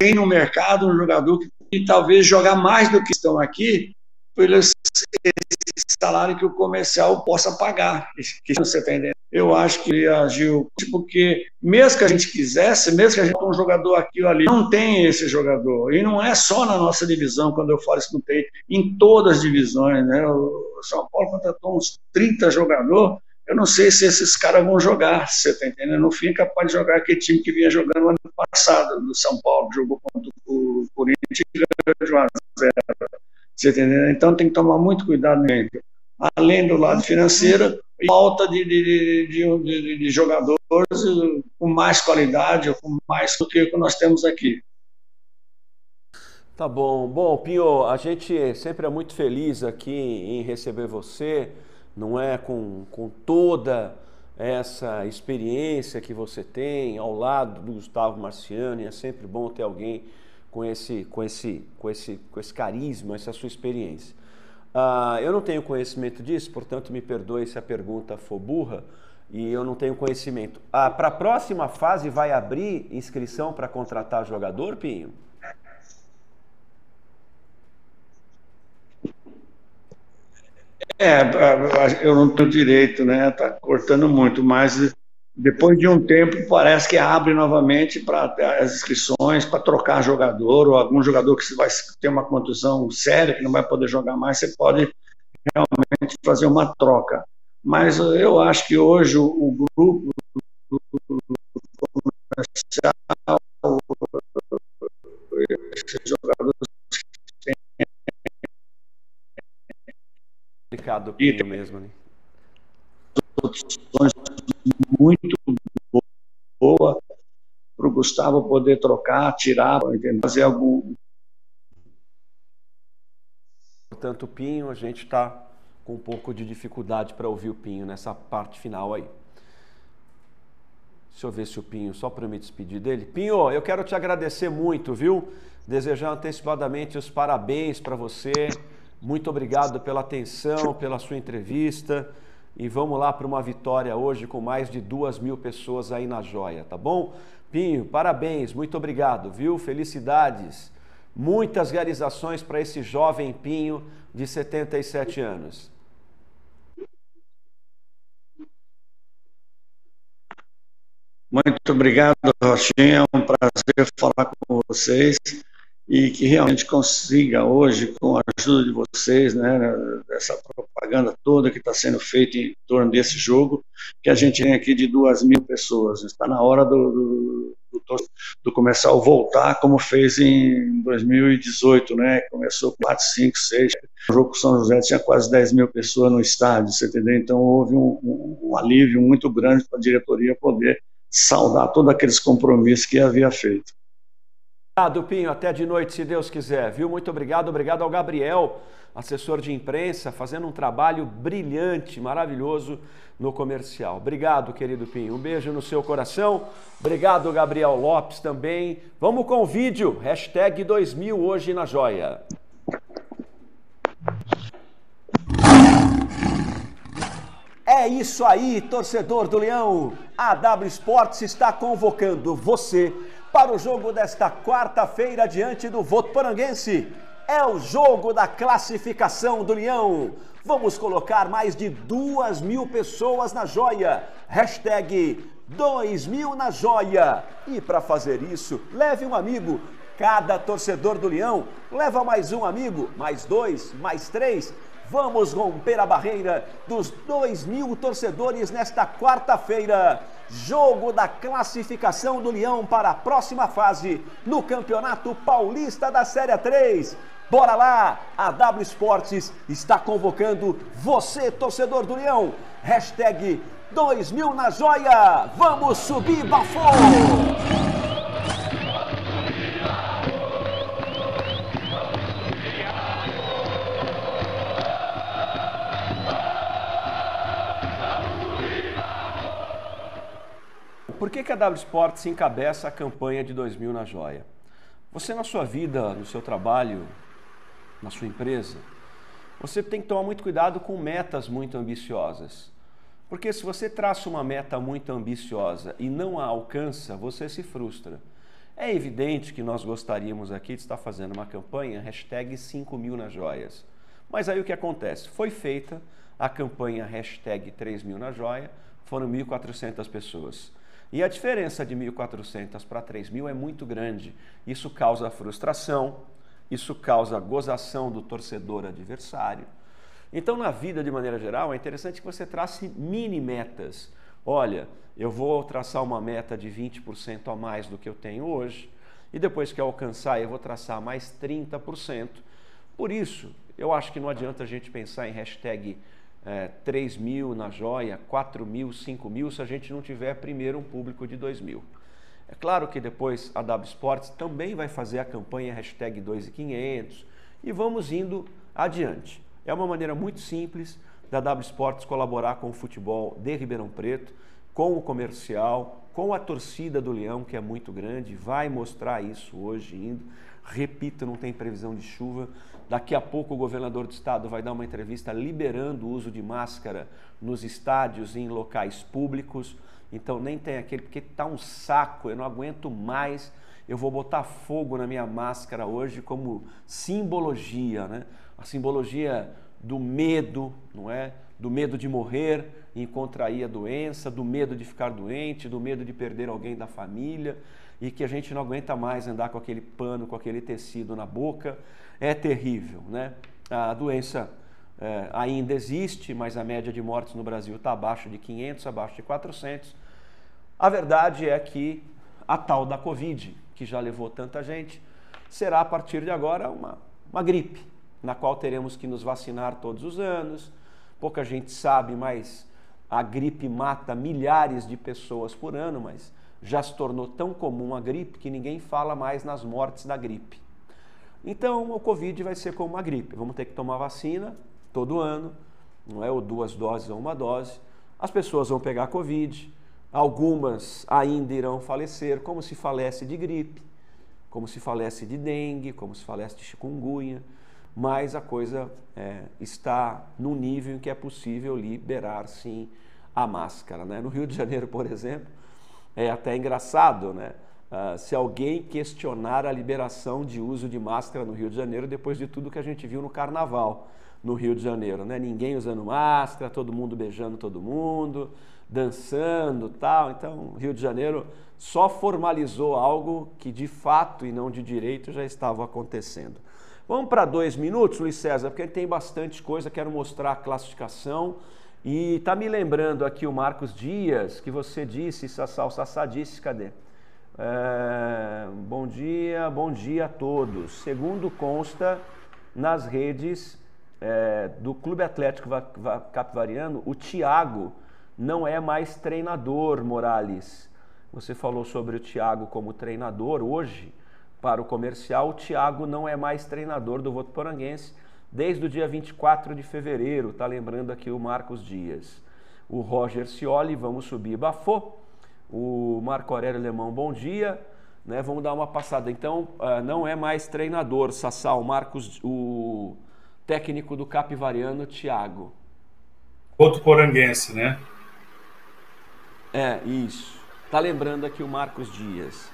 tem no mercado um jogador que talvez jogar mais do que estão aqui, pelo esse salário que o comercial possa pagar. Que você está entendendo? Eu acho que ele agiu porque mesmo que a gente quisesse, mesmo que a gente tenha um jogador aqui ou ali, não tem esse jogador. E não é só na nossa divisão, quando eu falo isso não tem, em todas as divisões. Né? O São Paulo contratou uns 30 jogadores, eu não sei se esses caras vão jogar, você está entendendo? No fim, é capaz de jogar aquele time que vinha jogando no ano passado, do São Paulo, jogou contra o Corinthians e ganhou de 1 a 0. Você tá entendeu? Então tem que tomar muito cuidado nele. Além do lado financeiro, falta de, de, de, de, jogadores com mais qualidade, com mais do que nós temos aqui. Tá bom. Bom, Pio, a gente sempre é muito feliz aqui em receber você, não é? Com, com toda essa experiência que você tem ao lado do Gustavo Marciano, e é sempre bom ter alguém com esse, com esse, com esse, com esse carisma, essa sua experiência. Uh, eu não tenho conhecimento disso, portanto me perdoe se a pergunta for burra e eu não tenho conhecimento. Uh, para a próxima fase vai abrir inscrição para contratar jogador, Pinho? É, eu não tenho direito, né? Tá cortando muito, mas depois de um tempo, parece que abre novamente para as inscrições, para trocar jogador, ou algum jogador que vai ter uma contusão séria, que não vai poder jogar mais, você pode realmente fazer uma troca. Mas eu acho que hoje o, o grupo do comercial, esses jogadores têm. Complicado mesmo, né? Muito boa para o Gustavo poder trocar, tirar, fazer algum. Portanto, o Pinho, a gente está com um pouco de dificuldade para ouvir o Pinho nessa parte final aí. Deixa eu ver se o Pinho, só para me despedir dele. Pinho, eu quero te agradecer muito, viu? Desejar antecipadamente os parabéns para você. Muito obrigado pela atenção, pela sua entrevista e vamos lá para uma vitória hoje com mais de duas mil pessoas aí na joia, tá bom? Pinho, parabéns, muito obrigado, viu? Felicidades, muitas realizações para esse jovem Pinho de 77 anos. Muito obrigado, Rochinha. É um prazer falar com vocês e que realmente consiga hoje, com a ajuda de vocês, né, dessa propaganda toda que está sendo feita em torno desse jogo, que a gente tem aqui de duas mil pessoas. Está na hora do, do, do, do voltar, como fez em 2018, né? Começou com 4, 5, 6. O jogo com São José tinha quase 10 mil pessoas no estádio, você entendeu? Então houve um, um, um alívio muito grande para a diretoria poder saudar todos aqueles compromissos que havia feito. Obrigado, Pinho. Até de noite, se Deus quiser. Viu? Muito obrigado. Obrigado ao Gabriel, assessor de imprensa, fazendo um trabalho brilhante, maravilhoso no comercial. Obrigado, querido Pinho. Um beijo no seu coração. Obrigado, Gabriel Lopes também. Vamos com o vídeo. Hashtag 2000 hoje na joia. É isso aí, torcedor do Leão. A W Sports está convocando você para o jogo desta quarta-feira diante do Votuporanguense. É o jogo da classificação do Leão. Vamos colocar mais de duas mil pessoas na joia. Hashtag 2000 na joia. E para fazer isso, leve um amigo. Cada torcedor do Leão leva mais um amigo, mais dois, mais três. Vamos romper a barreira dos 2 mil torcedores nesta quarta-feira. Jogo da classificação do Leão para a próxima fase no Campeonato Paulista da Série 3. Bora lá! A W Esportes está convocando você, torcedor do Leão. Hashtag 2000 na joia. Vamos subir, Bafô! Por que, que a W Sports encabeça a campanha de 2000 na joia? Você na sua vida, no seu trabalho, na sua empresa, você tem que tomar muito cuidado com metas muito ambiciosas. Porque se você traça uma meta muito ambiciosa e não a alcança, você se frustra. É evidente que nós gostaríamos aqui de estar fazendo uma campanha hashtag 5 mil nas joias. Mas aí o que acontece? Foi feita a campanha hashtag 3 mil na joia, foram 1.400 pessoas. E a diferença de 1.400 para 3.000 é muito grande. Isso causa frustração, isso causa gozação do torcedor adversário. Então, na vida, de maneira geral, é interessante que você trace mini metas. Olha, eu vou traçar uma meta de 20% a mais do que eu tenho hoje, e depois que eu alcançar, eu vou traçar mais 30%. Por isso, eu acho que não adianta a gente pensar em hashtag é, 3 mil na joia, 4 mil, 5 mil, se a gente não tiver primeiro um público de 2 mil. É claro que depois a W Sports também vai fazer a campanha hashtag 2,500 e vamos indo adiante. É uma maneira muito simples da W Sports colaborar com o futebol de Ribeirão Preto, com o comercial, com a torcida do Leão, que é muito grande, vai mostrar isso hoje indo. Repito, não tem previsão de chuva, Daqui a pouco o governador do estado vai dar uma entrevista liberando o uso de máscara nos estádios e em locais públicos. Então nem tem aquele, porque tá um saco, eu não aguento mais. Eu vou botar fogo na minha máscara hoje como simbologia, né? A simbologia do medo, não é? Do medo de morrer e contrair a doença, do medo de ficar doente, do medo de perder alguém da família e que a gente não aguenta mais andar com aquele pano, com aquele tecido na boca é terrível. Né? A doença é, ainda existe, mas a média de mortes no Brasil está abaixo de 500, abaixo de 400. A verdade é que a tal da Covid, que já levou tanta gente, será a partir de agora uma, uma gripe, na qual teremos que nos vacinar todos os anos. Pouca gente sabe, mas a gripe mata milhares de pessoas por ano, mas já se tornou tão comum a gripe que ninguém fala mais nas mortes da gripe. Então, o Covid vai ser como uma gripe. Vamos ter que tomar vacina todo ano, não é? Ou duas doses ou uma dose. As pessoas vão pegar Covid, algumas ainda irão falecer, como se falece de gripe, como se falece de dengue, como se falece de chikungunya, mas a coisa é, está num nível em que é possível liberar sim a máscara. Né? No Rio de Janeiro, por exemplo, é até engraçado, né? Uh, se alguém questionar a liberação de uso de máscara no Rio de Janeiro depois de tudo que a gente viu no carnaval no Rio de Janeiro, né? Ninguém usando máscara, todo mundo beijando todo mundo, dançando tal. Então, Rio de Janeiro só formalizou algo que de fato e não de direito já estava acontecendo. Vamos para dois minutos, Luiz César, porque tem bastante coisa, quero mostrar a classificação. E tá me lembrando aqui o Marcos Dias, que você disse, Sassá, o Sassá disse, cadê? É, bom dia, bom dia a todos. Segundo consta nas redes é, do Clube Atlético Capivariano, o Thiago não é mais treinador, Morales. Você falou sobre o Thiago como treinador hoje para o comercial. O Thiago não é mais treinador do Votuporanguense desde o dia 24 de fevereiro, tá lembrando aqui o Marcos Dias. O Roger Cioli, vamos subir, bafou. O Marco Aurélio Alemão, bom dia. Né, vamos dar uma passada. Então, uh, não é mais treinador, Sassal, Marcos, o técnico do Capivariano, Thiago. Outro poranguense, né? É, isso. Tá lembrando aqui o Marcos Dias.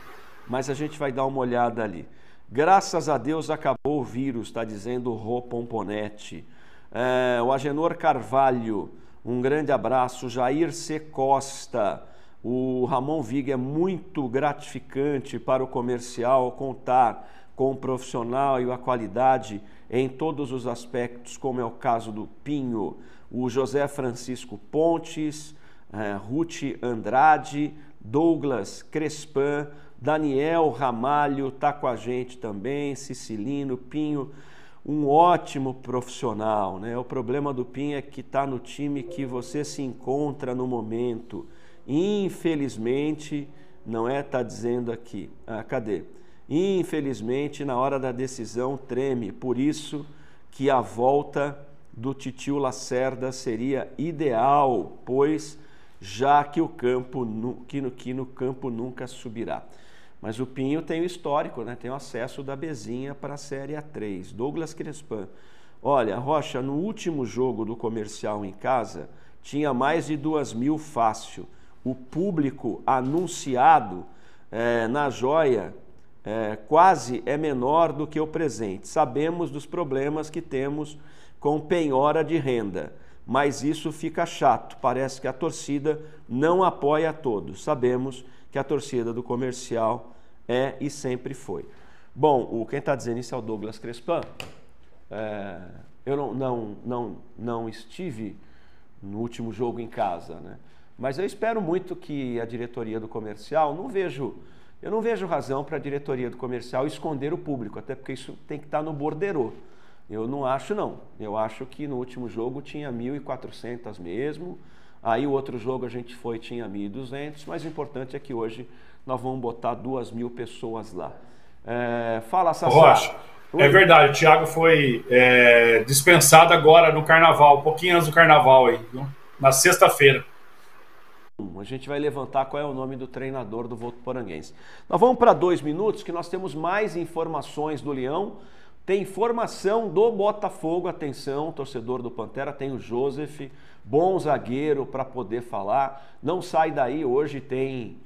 Mas a gente vai dar uma olhada ali. Graças a Deus acabou o vírus, está dizendo o Rô Pomponete. É, o Agenor Carvalho, um grande abraço. Jair C. Costa, o Ramon Viga é muito gratificante para o comercial contar com um profissional e a qualidade em todos os aspectos, como é o caso do Pinho, o José Francisco Pontes, é, Ruth Andrade, Douglas Crespan, Daniel Ramalho está com a gente também, Cicilino, Pinho, um ótimo profissional. Né? O problema do Pinho é que está no time que você se encontra no momento. Infelizmente, não é, está dizendo aqui, ah, cadê? Infelizmente, na hora da decisão, treme. Por isso que a volta do Titio Lacerda seria ideal, pois já que o campo que no, que no campo nunca subirá. Mas o Pinho tem o histórico, né? tem o acesso da Bezinha para a Série A3. Douglas Crespan. Olha, Rocha, no último jogo do comercial em casa, tinha mais de duas mil fácil. O público anunciado é, na joia é, quase é menor do que o presente. Sabemos dos problemas que temos com penhora de renda, mas isso fica chato. Parece que a torcida não apoia todos. Sabemos que a torcida do comercial é e sempre foi. Bom, o, quem está dizendo isso é o Douglas Crespan. É, eu não, não, não, não estive no último jogo em casa, né? Mas eu espero muito que a diretoria do comercial, não vejo, eu não vejo razão para a diretoria do comercial esconder o público, até porque isso tem que estar tá no borderô. Eu não acho não. Eu acho que no último jogo tinha 1.400 mesmo. Aí o outro jogo a gente foi tinha 1.200, mas o importante é que hoje nós vamos botar duas mil pessoas lá. É, fala, Sassá. Rocha, é verdade, o Thiago foi é, dispensado agora no carnaval, um pouquinho antes do carnaval aí, viu? na sexta-feira. A gente vai levantar qual é o nome do treinador do Voto Poranguense. Nós vamos para dois minutos, que nós temos mais informações do Leão. Tem informação do Botafogo, atenção, torcedor do Pantera, tem o Joseph, bom zagueiro para poder falar. Não sai daí, hoje tem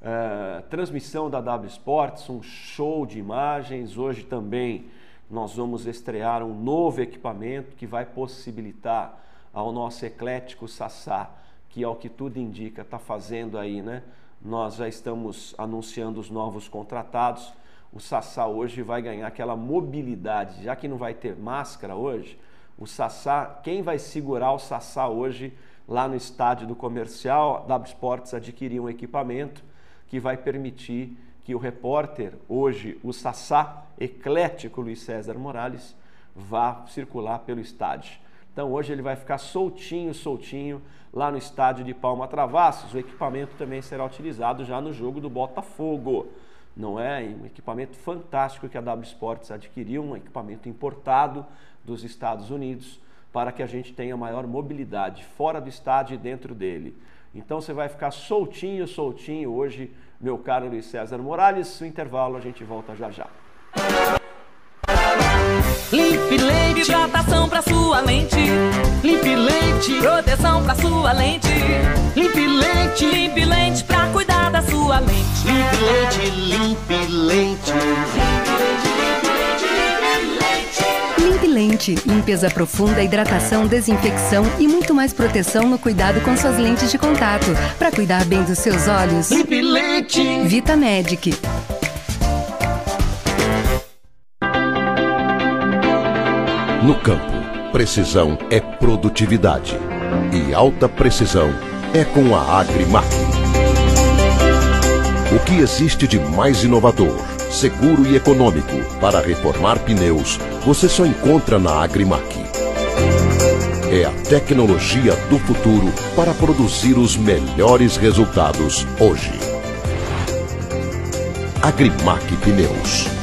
Uh, transmissão da W Sports, um show de imagens. Hoje também nós vamos estrear um novo equipamento que vai possibilitar ao nosso eclético Sassá, que ao que tudo indica está fazendo aí, né? Nós já estamos anunciando os novos contratados. O Sassá hoje vai ganhar aquela mobilidade, já que não vai ter máscara hoje. O Sassá, quem vai segurar o Sassá hoje lá no estádio do comercial? A W Sports adquirir um equipamento que vai permitir que o repórter, hoje o Sassá eclético Luiz César Morales, vá circular pelo estádio. Então hoje ele vai ficar soltinho, soltinho lá no estádio de Palma Travassos. O equipamento também será utilizado já no jogo do Botafogo. Não é um equipamento fantástico que a W Sports adquiriu, um equipamento importado dos Estados Unidos para que a gente tenha maior mobilidade fora do estádio e dentro dele. Então você vai ficar soltinho, soltinho hoje, meu caro Luiz César Morales. No intervalo a gente volta já já. Limpe Leite, hidratação pra sua lente. Limpe Leite, proteção pra sua lente. Limpe Leite, Limpe Lente pra cuidar da sua lente. Limpe Leite. Limpe Lente Lente, limpeza profunda, hidratação, desinfecção e muito mais proteção no cuidado com suas lentes de contato. Para cuidar bem dos seus olhos. Limp Lente. Vita No campo, precisão é produtividade. E alta precisão é com a Agrimac. O que existe de mais inovador, seguro e econômico para reformar pneus, você só encontra na Agrimac. É a tecnologia do futuro para produzir os melhores resultados hoje. Agrimac Pneus.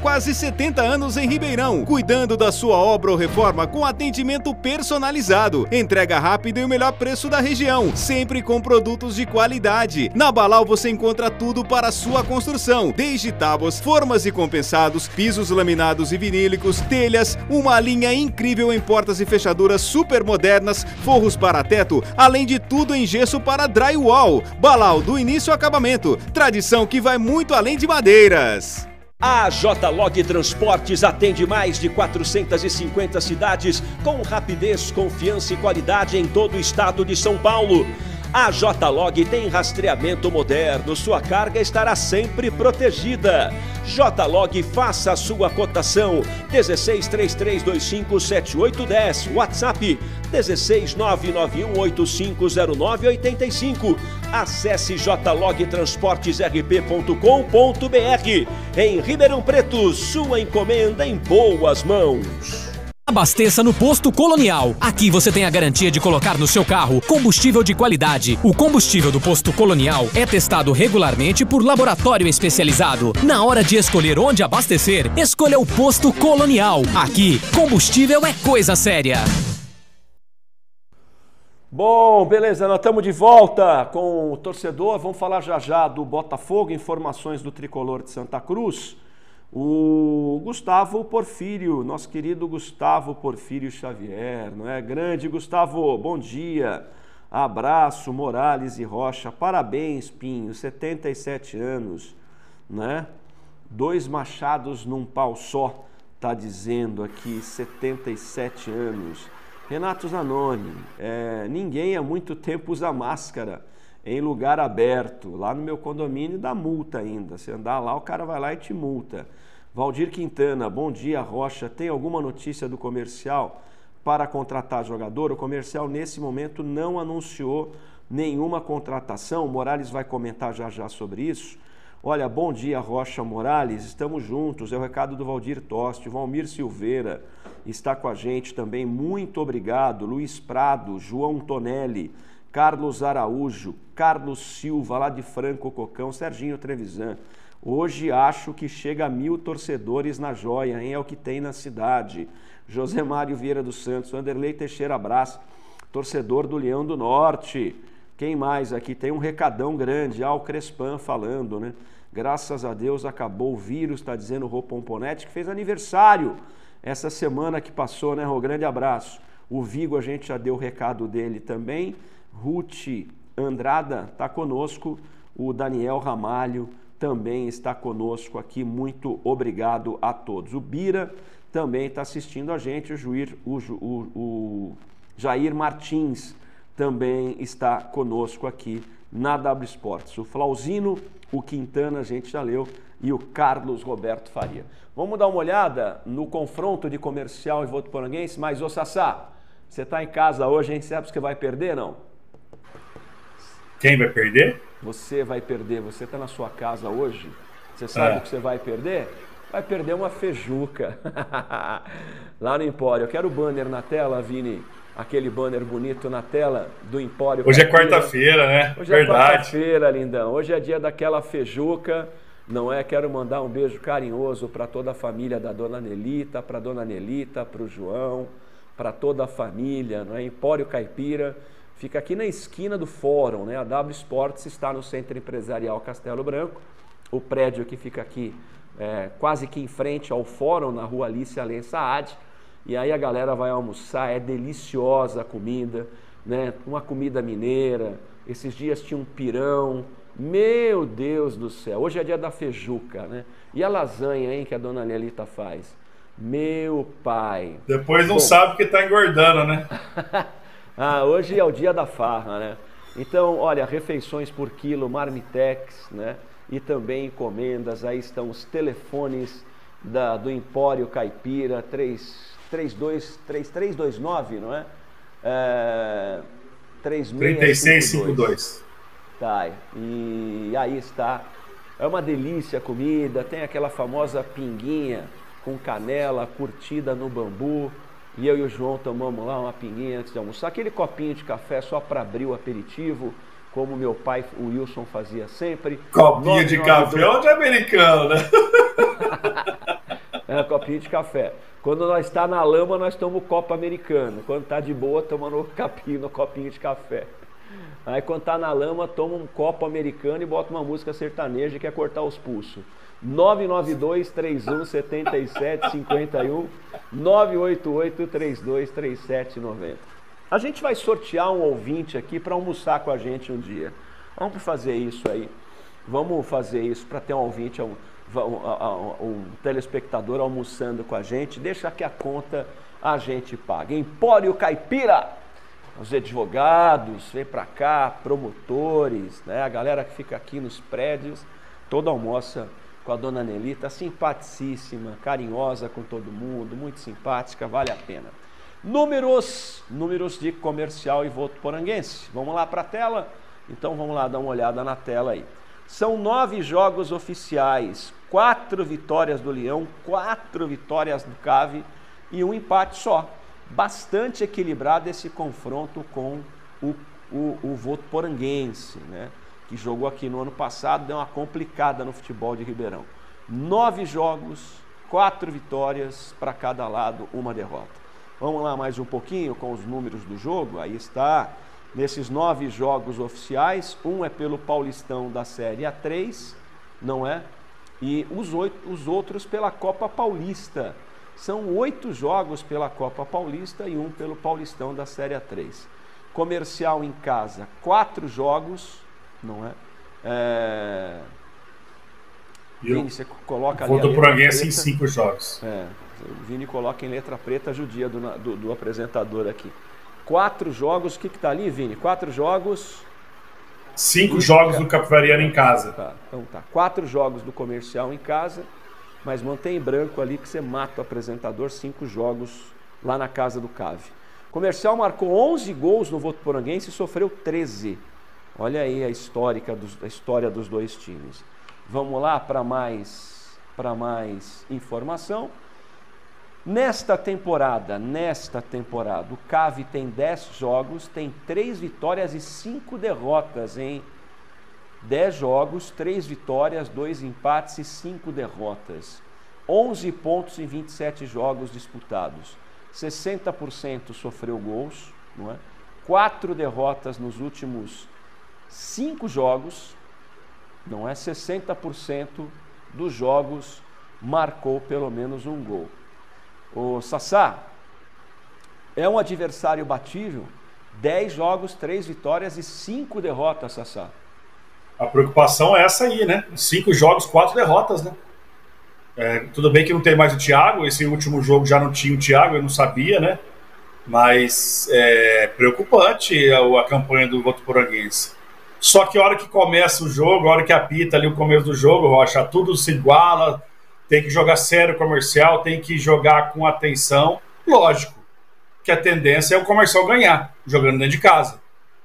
Quase 70 anos em Ribeirão, cuidando da sua obra ou reforma com atendimento personalizado, entrega rápida e o melhor preço da região, sempre com produtos de qualidade. Na Balau você encontra tudo para a sua construção, desde tábuas, formas e compensados, pisos laminados e vinílicos, telhas, uma linha incrível em portas e fechaduras super modernas, forros para teto, além de tudo em gesso para drywall. Balau do início ao acabamento, tradição que vai muito além de madeiras. A J-Log Transportes atende mais de 450 cidades com rapidez, confiança e qualidade em todo o estado de São Paulo. A J-Log tem rastreamento moderno, sua carga estará sempre protegida. J-Log, faça a sua cotação. 1633257810, WhatsApp 16991850985. Acesse jlogtransportesrp.com.br. Em Ribeirão Preto, sua encomenda em boas mãos. Abasteça no Posto Colonial. Aqui você tem a garantia de colocar no seu carro combustível de qualidade. O combustível do Posto Colonial é testado regularmente por laboratório especializado. Na hora de escolher onde abastecer, escolha o Posto Colonial. Aqui, combustível é coisa séria. Bom, beleza, nós estamos de volta com o torcedor. Vamos falar já já do Botafogo, informações do tricolor de Santa Cruz. O Gustavo Porfírio, nosso querido Gustavo Porfírio Xavier, não é? Grande Gustavo, bom dia. Abraço, Morales e Rocha. Parabéns, Pinho, 77 anos, né? Dois machados num pau só, tá dizendo aqui, 77 anos. Renato Zanoni, é, ninguém há muito tempo usa máscara em lugar aberto. Lá no meu condomínio dá multa ainda. Se andar lá, o cara vai lá e te multa. Valdir Quintana, bom dia, Rocha. Tem alguma notícia do comercial para contratar jogador? O comercial, nesse momento, não anunciou nenhuma contratação. O Morales vai comentar já já sobre isso. Olha, bom dia, Rocha Morales. Estamos juntos. É o recado do Valdir Toste. Valmir Silveira está com a gente também. Muito obrigado. Luiz Prado, João Tonelli. Carlos Araújo, Carlos Silva, lá de Franco Cocão, Serginho Trevisan. Hoje acho que chega a mil torcedores na joia, hein? É o que tem na cidade. José Mário Vieira dos Santos, Anderlei Teixeira Brás, torcedor do Leão do Norte. Quem mais aqui? Tem um recadão grande. Ah, o Crespan falando, né? Graças a Deus acabou o vírus, está dizendo o Rô Pomponete, que fez aniversário essa semana que passou, né, Rô? Grande abraço. O Vigo, a gente já deu o recado dele também. Ruth Andrada está conosco, o Daniel Ramalho também está conosco aqui. Muito obrigado a todos. O Bira também está assistindo a gente, o, Juir, o, o, o Jair Martins também está conosco aqui na W Sports. O Flauzino, o Quintana, a gente já leu, e o Carlos Roberto Faria. Vamos dar uma olhada no confronto de comercial e Votuporanguense, mas ô Sassá, você está em casa hoje, a gente sabe que vai perder, não? Quem vai perder? Você vai perder. Você está na sua casa hoje. Você sabe é. o que você vai perder? Vai perder uma feijuca. Lá no Empório. Eu quero o banner na tela, Vini. Aquele banner bonito na tela do Empório. Hoje é quarta-feira, né? Hoje é Verdade. é quarta-feira, lindão. Hoje é dia daquela feijuca. Não é? Quero mandar um beijo carinhoso para toda a família da dona Nelita, para dona Nelita, para o João, para toda a família, não é? Empório Caipira Fica aqui na esquina do fórum, né? A W Sports está no Centro Empresarial Castelo Branco. O prédio que fica aqui é, quase que em frente ao fórum, na rua Alice Além Saad. E aí a galera vai almoçar, é deliciosa a comida, né? Uma comida mineira. Esses dias tinha um pirão. Meu Deus do céu, hoje é dia da feijuca, né? E a lasanha, hein, que a dona Nelita faz? Meu pai. Depois não Bom, sabe que está engordando, né? ah, hoje é o dia da farra, né? Então, olha, refeições por quilo, Marmitex, né? E também encomendas, aí estão os telefones da, do Empório Caipira, 3329, não é? é 3652. Tá, e aí está. É uma delícia a comida, tem aquela famosa pinguinha com canela, curtida no bambu. E eu e o João tomamos lá uma pinguinha antes de almoçar, aquele copinho de café só para abrir o aperitivo, como meu pai, o Wilson, fazia sempre. Copinho de café ou de americano, né? é, copinho de café. Quando nós está na lama, nós tomamos copo americano. Quando está de boa, tomando capinho, no copinho de café. Aí quando está na lama, toma um copo americano e bota uma música sertaneja que é cortar os pulsos. 992 31 77 51 988 32 37 90. A gente vai sortear um ouvinte aqui para almoçar com a gente um dia. Vamos fazer isso aí. Vamos fazer isso para ter um ouvinte, um, um, um, telespectador almoçando com a gente. Deixa que a conta a gente paga. Empório Caipira! Os advogados, vem para cá, promotores, né? a galera que fica aqui nos prédios, toda almoça com a dona Nelita, simpaticíssima, carinhosa com todo mundo, muito simpática, vale a pena. Números, números de comercial e voto poranguense. Vamos lá para a tela? Então vamos lá dar uma olhada na tela aí. São nove jogos oficiais, quatro vitórias do Leão, quatro vitórias do Cave e um empate só. Bastante equilibrado esse confronto com o, o, o voto poranguense, né? que jogou aqui no ano passado, deu uma complicada no futebol de Ribeirão. Nove jogos, quatro vitórias para cada lado, uma derrota. Vamos lá mais um pouquinho com os números do jogo. Aí está, nesses nove jogos oficiais, um é pelo Paulistão da Série A3, não é? E os, oito, os outros pela Copa Paulista. São oito jogos pela Copa Paulista e um pelo Paulistão da Série A3. Comercial em casa, quatro jogos, não é? é... Vini, você coloca ali. Voto Proenguense em cinco jogos. É, o Vini coloca em letra preta judia do, do, do apresentador aqui. Quatro jogos, o que está ali, Vini? Quatro jogos. Cinco jogos do Capivariano em casa. Tá, então tá. Quatro jogos do comercial em casa, mas mantém em branco ali que você mata o apresentador. Cinco jogos lá na casa do Cave. Comercial marcou 11 gols no voto poranguense e sofreu 13. Olha aí a, histórica dos, a história dos dois times. Vamos lá para mais, para mais informação. Nesta temporada, nesta temporada, o Cave tem 10 jogos, tem 3 vitórias e 5 derrotas em 10 jogos, 3 vitórias, 2 empates e 5 derrotas. 11 pontos em 27 jogos disputados. 60% sofreu gols, não é? 4 derrotas nos últimos cinco jogos, não é 60% dos jogos marcou pelo menos um gol. O Sassá é um adversário batível, 10 jogos, 3 vitórias e 5 derrotas, Sassá. A preocupação é essa aí, né? Cinco jogos, quatro derrotas, né? É, tudo bem que não tem mais o Thiago, esse último jogo já não tinha o Thiago, eu não sabia, né? Mas é preocupante a, a campanha do Votuporanguense. Só que a hora que começa o jogo, a hora que apita ali o começo do jogo, Rocha, tudo se iguala, tem que jogar sério comercial, tem que jogar com atenção. Lógico que a tendência é o comercial ganhar, jogando dentro de casa.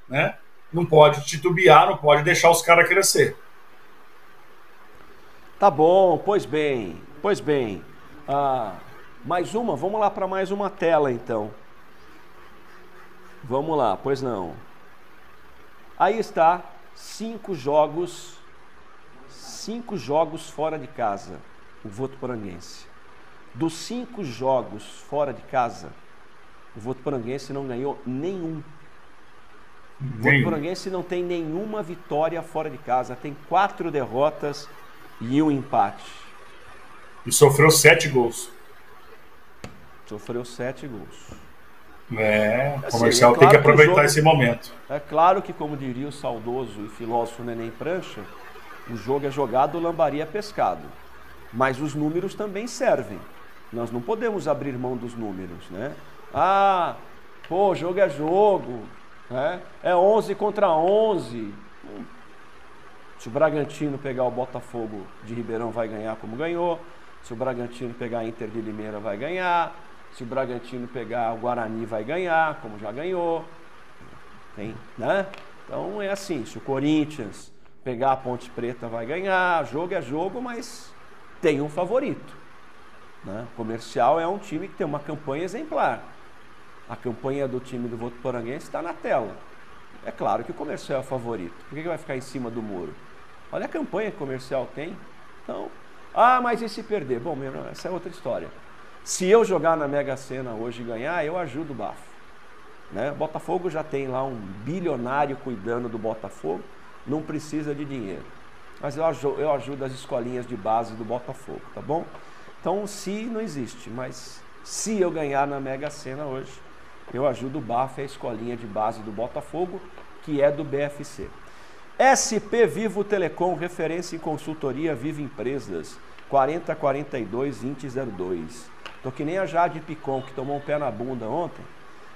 Né? Não pode titubear, não pode deixar os caras crescer. Tá bom, pois bem, pois bem. Ah, mais uma, vamos lá para mais uma tela então. Vamos lá, pois não. Aí está, cinco jogos, cinco jogos fora de casa, o Votuporanguense. Dos cinco jogos fora de casa, o Votuporanguense não ganhou nenhum. O Votuporanguense não tem nenhuma vitória fora de casa, tem quatro derrotas e um empate. E sofreu sete gols. Sofreu sete gols. É, o assim, comercial é claro tem que aproveitar jogo, esse momento. É claro que, como diria o saudoso e filósofo Neném Prancha, o jogo é jogado, lambaria pescado. Mas os números também servem. Nós não podemos abrir mão dos números, né? Ah, pô, jogo é jogo, é 11 contra 11. Se o Bragantino pegar o Botafogo de Ribeirão, vai ganhar como ganhou. Se o Bragantino pegar a Inter de Limeira, vai ganhar. Se o Bragantino pegar o Guarani, vai ganhar, como já ganhou. Tem, né? Então é assim, se o Corinthians pegar a Ponte Preta, vai ganhar. Jogo é jogo, mas tem um favorito. Né? O comercial é um time que tem uma campanha exemplar. A campanha do time do Votuporanguense está na tela. É claro que o comercial é o favorito. Por que vai ficar em cima do muro? Olha a campanha que o comercial tem. Então, ah, mas e se perder? Bom, essa é outra história. Se eu jogar na Mega Sena hoje e ganhar, eu ajudo o Bafo. Né? Botafogo já tem lá um bilionário cuidando do Botafogo, não precisa de dinheiro. Mas eu ajudo, eu ajudo as escolinhas de base do Botafogo, tá bom? Então, se não existe, mas se eu ganhar na Mega Sena hoje, eu ajudo o BAF, a escolinha de base do Botafogo, que é do BFC. SP Vivo Telecom, referência em consultoria Vivo Empresas, 4042 2002. Tô que nem a Jade Picon, que tomou um pé na bunda ontem,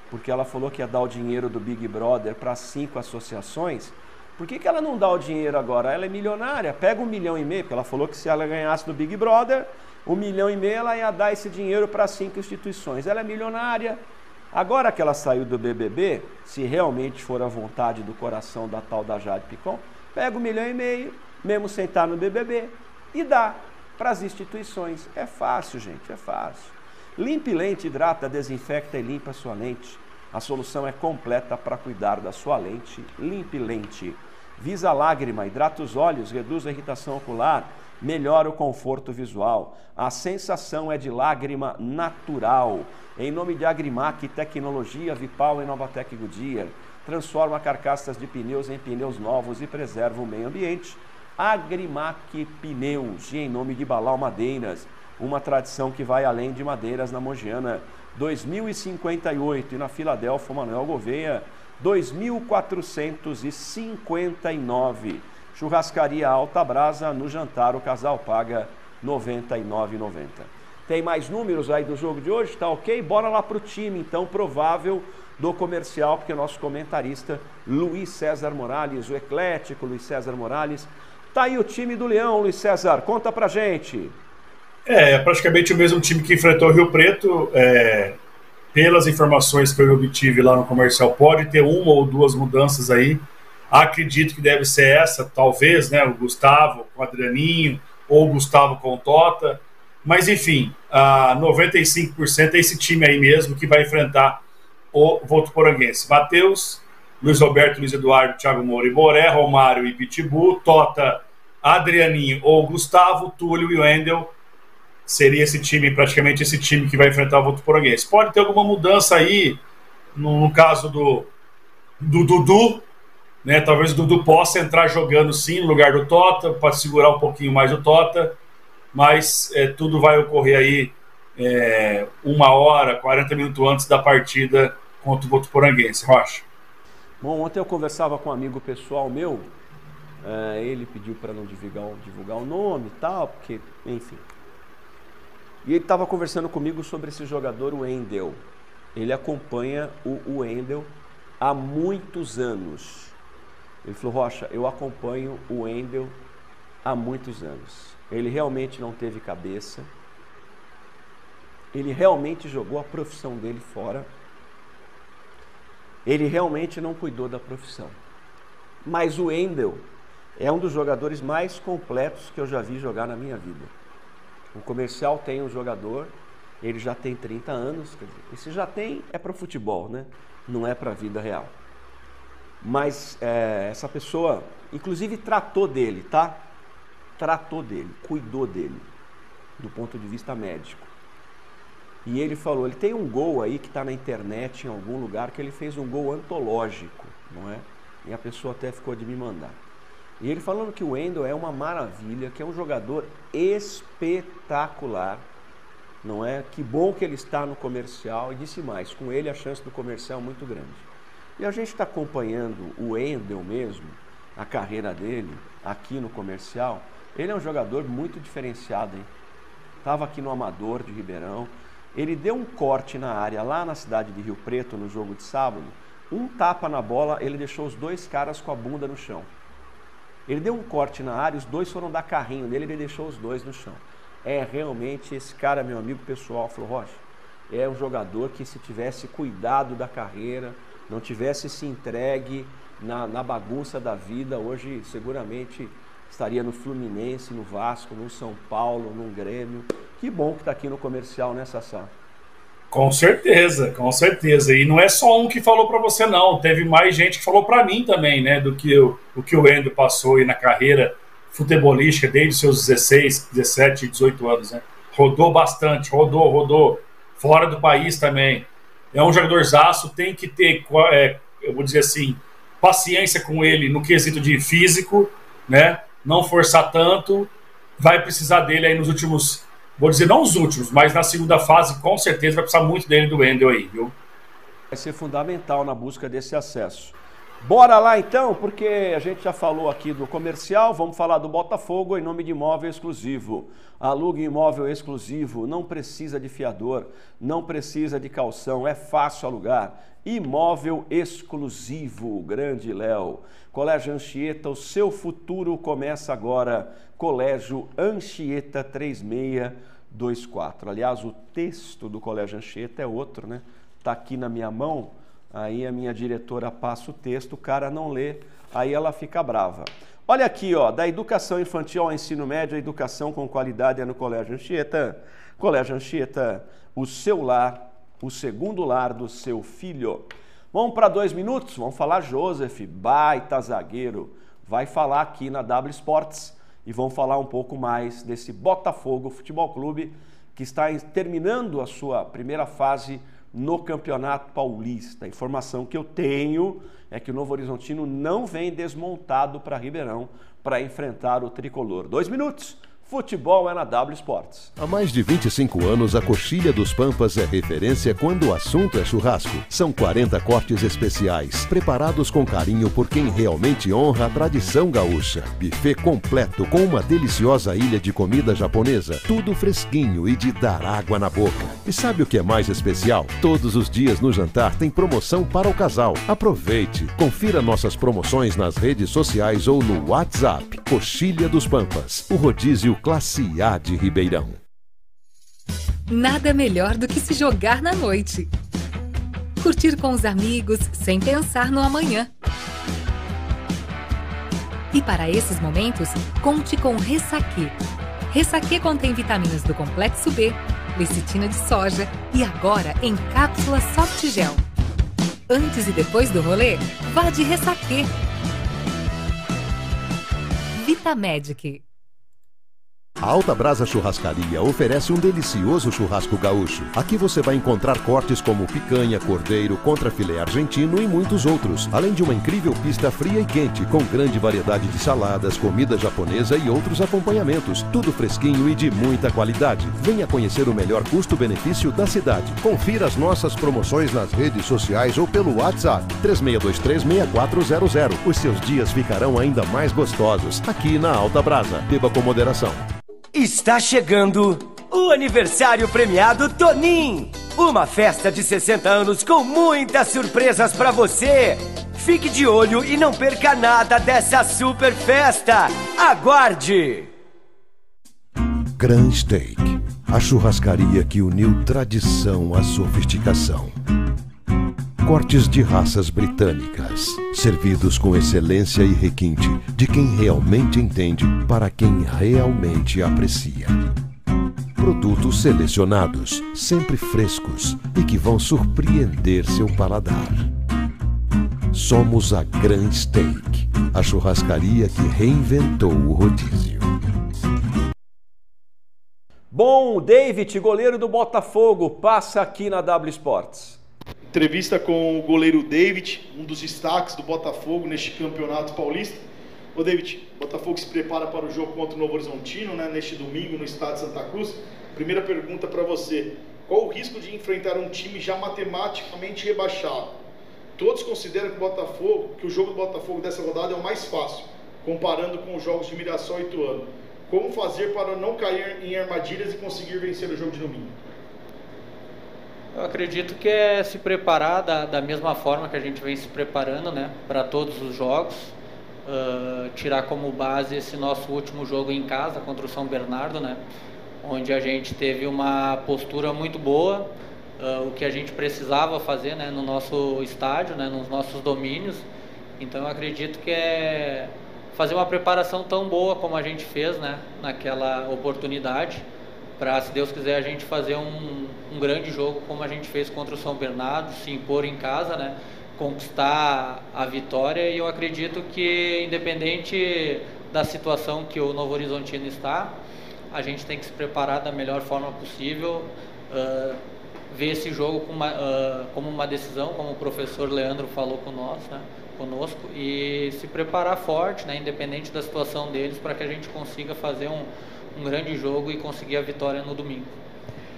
porque ela falou que ia dar o dinheiro do Big Brother para cinco associações. Por que, que ela não dá o dinheiro agora? Ela é milionária, pega um milhão e meio, porque ela falou que se ela ganhasse no Big Brother, um milhão e meio ela ia dar esse dinheiro para cinco instituições. Ela é milionária, Agora que ela saiu do BBB, se realmente for a vontade do coração da tal da Jade Picon, pega um milhão e meio, mesmo sem estar no BBB, e dá para as instituições. É fácil, gente, é fácil. Limpe lente, hidrata, desinfecta e limpa a sua lente. A solução é completa para cuidar da sua lente. Limpe lente. Visa lágrima, hidrata os olhos, reduz a irritação ocular, melhora o conforto visual. A sensação é de lágrima natural. Em nome de Agrimac, tecnologia Vipal e Novatec Goodyear, transforma carcaças de pneus em pneus novos e preserva o meio ambiente. Agrimac Pneus, e em nome de Balau Madeiras, uma tradição que vai além de madeiras na Mogiana, 2058 e na Filadélfia Manuel Gouveia, 2459. Churrascaria Alta Brasa, no jantar o casal paga R$ 99,90. Tem mais números aí do jogo de hoje? Tá ok? Bora lá pro time, então, provável do comercial, porque o nosso comentarista Luiz César Morales, o eclético Luiz César Morales, tá aí o time do Leão, Luiz César, conta pra gente. É, é praticamente o mesmo time que enfrentou o Rio Preto. É, pelas informações que eu obtive lá no comercial, pode ter uma ou duas mudanças aí. Acredito que deve ser essa, talvez, né? O Gustavo com o Adrianinho, ou o Gustavo com o Tota. Mas enfim, a 95% é esse time aí mesmo que vai enfrentar o Votuporanguense. Matheus, Luiz Roberto, Luiz Eduardo, Thiago Moura e Boré, Romário e Pitbull, Tota, Adrianinho ou Gustavo, Túlio e Wendel. Seria esse time, praticamente esse time que vai enfrentar o Votuporanguense. Pode ter alguma mudança aí, no, no caso do, do Dudu, né? Talvez o Dudu possa entrar jogando sim no lugar do Tota, para segurar um pouquinho mais o Tota mas é, tudo vai ocorrer aí é, uma hora, 40 minutos antes da partida contra o Botuporanguense. Rocha. Bom, ontem eu conversava com um amigo pessoal meu, é, ele pediu para não divulgar, divulgar o nome e tal, porque, enfim. E ele estava conversando comigo sobre esse jogador, o Endel. Ele acompanha o Wendel há muitos anos. Ele falou, Rocha, eu acompanho o Wendel há muitos anos. Ele realmente não teve cabeça. Ele realmente jogou a profissão dele fora. Ele realmente não cuidou da profissão. Mas o Endel é um dos jogadores mais completos que eu já vi jogar na minha vida. O comercial tem um jogador, ele já tem 30 anos, quer dizer, esse já tem é para futebol, né? Não é para a vida real. Mas é, essa pessoa, inclusive, tratou dele, tá? tratou dele, cuidou dele, do ponto de vista médico. E ele falou, ele tem um gol aí que está na internet em algum lugar que ele fez um gol antológico, não é? E a pessoa até ficou de me mandar. E ele falando que o Wendel é uma maravilha, que é um jogador espetacular, não é? Que bom que ele está no comercial e disse mais, com ele a chance do comercial é muito grande. E a gente está acompanhando o Wendel mesmo, a carreira dele aqui no comercial, ele é um jogador muito diferenciado, hein? estava aqui no Amador de Ribeirão. Ele deu um corte na área lá na cidade de Rio Preto no jogo de sábado. Um tapa na bola, ele deixou os dois caras com a bunda no chão. Ele deu um corte na área, os dois foram dar carrinho nele, ele deixou os dois no chão. É realmente esse cara, meu amigo pessoal, falou, Rocha, é um jogador que se tivesse cuidado da carreira, não tivesse se entregue na, na bagunça da vida, hoje seguramente estaria no Fluminense, no Vasco, no São Paulo, no Grêmio. Que bom que está aqui no comercial, né, Sassá? Com certeza, com certeza. E não é só um que falou para você, não. Teve mais gente que falou para mim também, né? Do que o, o que o Endo passou aí na carreira futebolística desde seus 16, 17, 18 anos, né? Rodou bastante, rodou, rodou. Fora do país também. É um jogador zaço, tem que ter, é, eu vou dizer assim, paciência com ele no quesito de físico, né? Não forçar tanto. Vai precisar dele aí nos últimos vou dizer não os últimos, mas na segunda fase, com certeza vai precisar muito dele do Wendel aí, viu? Vai ser fundamental na busca desse acesso. Bora lá então, porque a gente já falou aqui do comercial, vamos falar do Botafogo em nome de imóvel exclusivo. Alugue imóvel exclusivo, não precisa de fiador, não precisa de calção, é fácil alugar. Imóvel exclusivo, grande Léo. Colégio Anchieta, o seu futuro começa agora. Colégio Anchieta 3624. Aliás, o texto do Colégio Anchieta é outro, né? Está aqui na minha mão, aí a minha diretora passa o texto, o cara não lê, aí ela fica brava. Olha aqui, ó, da educação infantil ao ensino médio, a educação com qualidade é no Colégio Anchieta. Colégio Anchieta, o seu lar, o segundo lar do seu filho. Vamos para dois minutos? Vamos falar Joseph, baita zagueiro. Vai falar aqui na W Sports e vão falar um pouco mais desse Botafogo Futebol Clube que está terminando a sua primeira fase no Campeonato Paulista. A informação que eu tenho é que o Novo Horizontino não vem desmontado para Ribeirão para enfrentar o tricolor. Dois minutos. Futebol é na W Sports. Há mais de 25 anos, a Coxilha dos Pampas é referência quando o assunto é churrasco. São 40 cortes especiais, preparados com carinho por quem realmente honra a tradição gaúcha. Buffet completo com uma deliciosa ilha de comida japonesa, tudo fresquinho e de dar água na boca. E sabe o que é mais especial? Todos os dias no jantar tem promoção para o casal. Aproveite! Confira nossas promoções nas redes sociais ou no WhatsApp. Coxilha dos Pampas, o rodízio Classe A de Ribeirão. Nada melhor do que se jogar na noite. Curtir com os amigos sem pensar no amanhã. E para esses momentos, conte com Ressaque. Ressaque contém vitaminas do complexo B, lecitina de soja e agora em cápsula soft gel. Antes e depois do rolê, vá de Ressaque. Vitamedic. A Alta Brasa Churrascaria oferece um delicioso churrasco gaúcho. Aqui você vai encontrar cortes como picanha, cordeiro, contrafilé argentino e muitos outros, além de uma incrível pista fria e quente com grande variedade de saladas, comida japonesa e outros acompanhamentos. Tudo fresquinho e de muita qualidade. Venha conhecer o melhor custo-benefício da cidade. Confira as nossas promoções nas redes sociais ou pelo WhatsApp 36236400. Os seus dias ficarão ainda mais gostosos aqui na Alta Brasa. Beba com moderação. Está chegando o aniversário premiado Tonin. Uma festa de 60 anos com muitas surpresas para você. Fique de olho e não perca nada dessa super festa. Aguarde! Grand Steak, a churrascaria que uniu tradição à sofisticação. Cortes de raças britânicas, servidos com excelência e requinte de quem realmente entende para quem realmente aprecia. Produtos selecionados, sempre frescos e que vão surpreender seu paladar. Somos a Grand Steak, a churrascaria que reinventou o rodízio. Bom, David, goleiro do Botafogo, passa aqui na W Sports. Entrevista com o goleiro David, um dos destaques do Botafogo neste campeonato paulista. Ô David, Botafogo se prepara para o jogo contra o Novo Horizontino, né, neste domingo no estado de Santa Cruz. Primeira pergunta para você: qual o risco de enfrentar um time já matematicamente rebaixado? Todos consideram que o Botafogo, que o jogo do Botafogo dessa rodada é o mais fácil, comparando com os jogos de Mirassol e Ituano. Como fazer para não cair em armadilhas e conseguir vencer o jogo de domingo? Eu acredito que é se preparar da, da mesma forma que a gente vem se preparando, né, para todos os jogos. Uh, tirar como base esse nosso último jogo em casa contra o São Bernardo, né, onde a gente teve uma postura muito boa, uh, o que a gente precisava fazer, né, no nosso estádio, né, nos nossos domínios. Então eu acredito que é fazer uma preparação tão boa como a gente fez, né, naquela oportunidade para, se Deus quiser, a gente fazer um, um, grande jogo como a gente fez contra o São Bernardo, se impor em casa, né? conquistar a vitória e eu acredito que independente da situação que o Novo Horizontino está, a gente tem que se preparar da melhor forma possível, uh, ver esse jogo como uma, uh, como uma decisão, como o professor Leandro falou com nós, né? conosco, e se preparar forte, né? independente da situação deles, para que a gente consiga fazer um, um grande jogo e conseguir a vitória no domingo.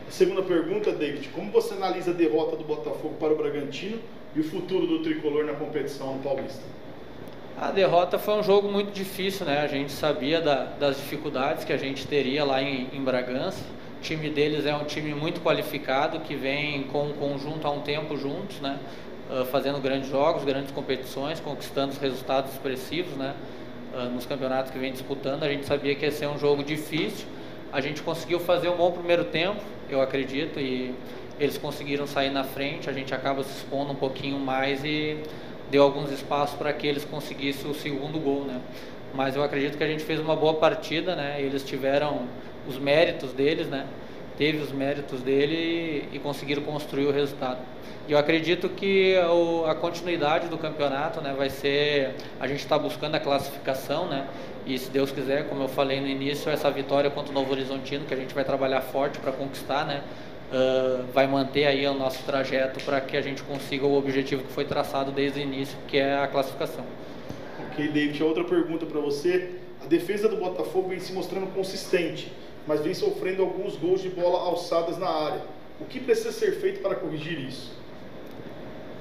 Segunda pergunta, David. Como você analisa a derrota do Botafogo para o Bragantino e o futuro do tricolor na competição no Paulista? A derrota foi um jogo muito difícil, né? A gente sabia da, das dificuldades que a gente teria lá em, em Bragança. O time deles é um time muito qualificado que vem com o conjunto há um tempo juntos, né? Uh, fazendo grandes jogos, grandes competições, conquistando resultados expressivos, né? Ah, nos campeonatos que vem disputando. A gente sabia que ia ser um jogo difícil. A gente conseguiu fazer um bom primeiro tempo, eu acredito, e eles conseguiram sair na frente. A gente acaba se expondo um pouquinho mais e deu alguns espaços para que eles conseguissem o segundo gol, né? Mas eu acredito que a gente fez uma boa partida, né? Eles tiveram os méritos deles, né? Teve os méritos dele e, e conseguiram construir o resultado. E eu acredito que a continuidade do campeonato né, vai ser. A gente está buscando a classificação, né? E se Deus quiser, como eu falei no início, essa vitória contra o Novo Horizontino, que a gente vai trabalhar forte para conquistar, né? Uh, vai manter aí o nosso trajeto para que a gente consiga o objetivo que foi traçado desde o início, que é a classificação. Ok, David, outra pergunta para você. A defesa do Botafogo vem se mostrando consistente, mas vem sofrendo alguns gols de bola alçadas na área. O que precisa ser feito para corrigir isso?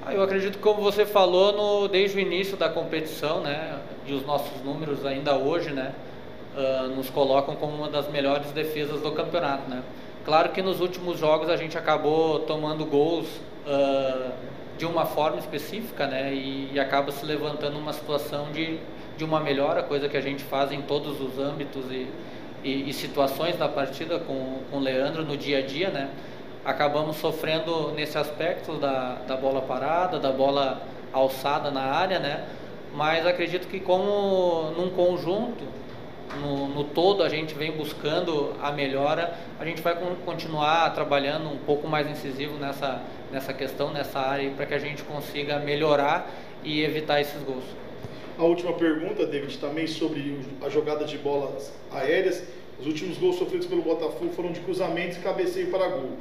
Ah, eu acredito como você falou no, desde o início da competição, né, e os nossos números ainda hoje, né, uh, nos colocam como uma das melhores defesas do campeonato, né. Claro que nos últimos jogos a gente acabou tomando gols uh, de uma forma específica, né, e, e, acaba se levantando uma situação de, de uma melhora, coisa que a gente faz em todos os âmbitos e, e, e situações da partida com, com o Leandro no dia a dia, né acabamos sofrendo nesse aspecto da, da bola parada, da bola alçada na área, né? Mas acredito que como num conjunto, no, no, todo a gente vem buscando a melhora, a gente vai continuar trabalhando um pouco mais incisivo nessa, nessa questão, nessa área, para que a gente consiga melhorar e evitar esses gols. A última pergunta, David, também sobre a jogada de bolas aéreas. Os últimos gols sofridos pelo Botafogo foram de cruzamentos e cabeceio para gol.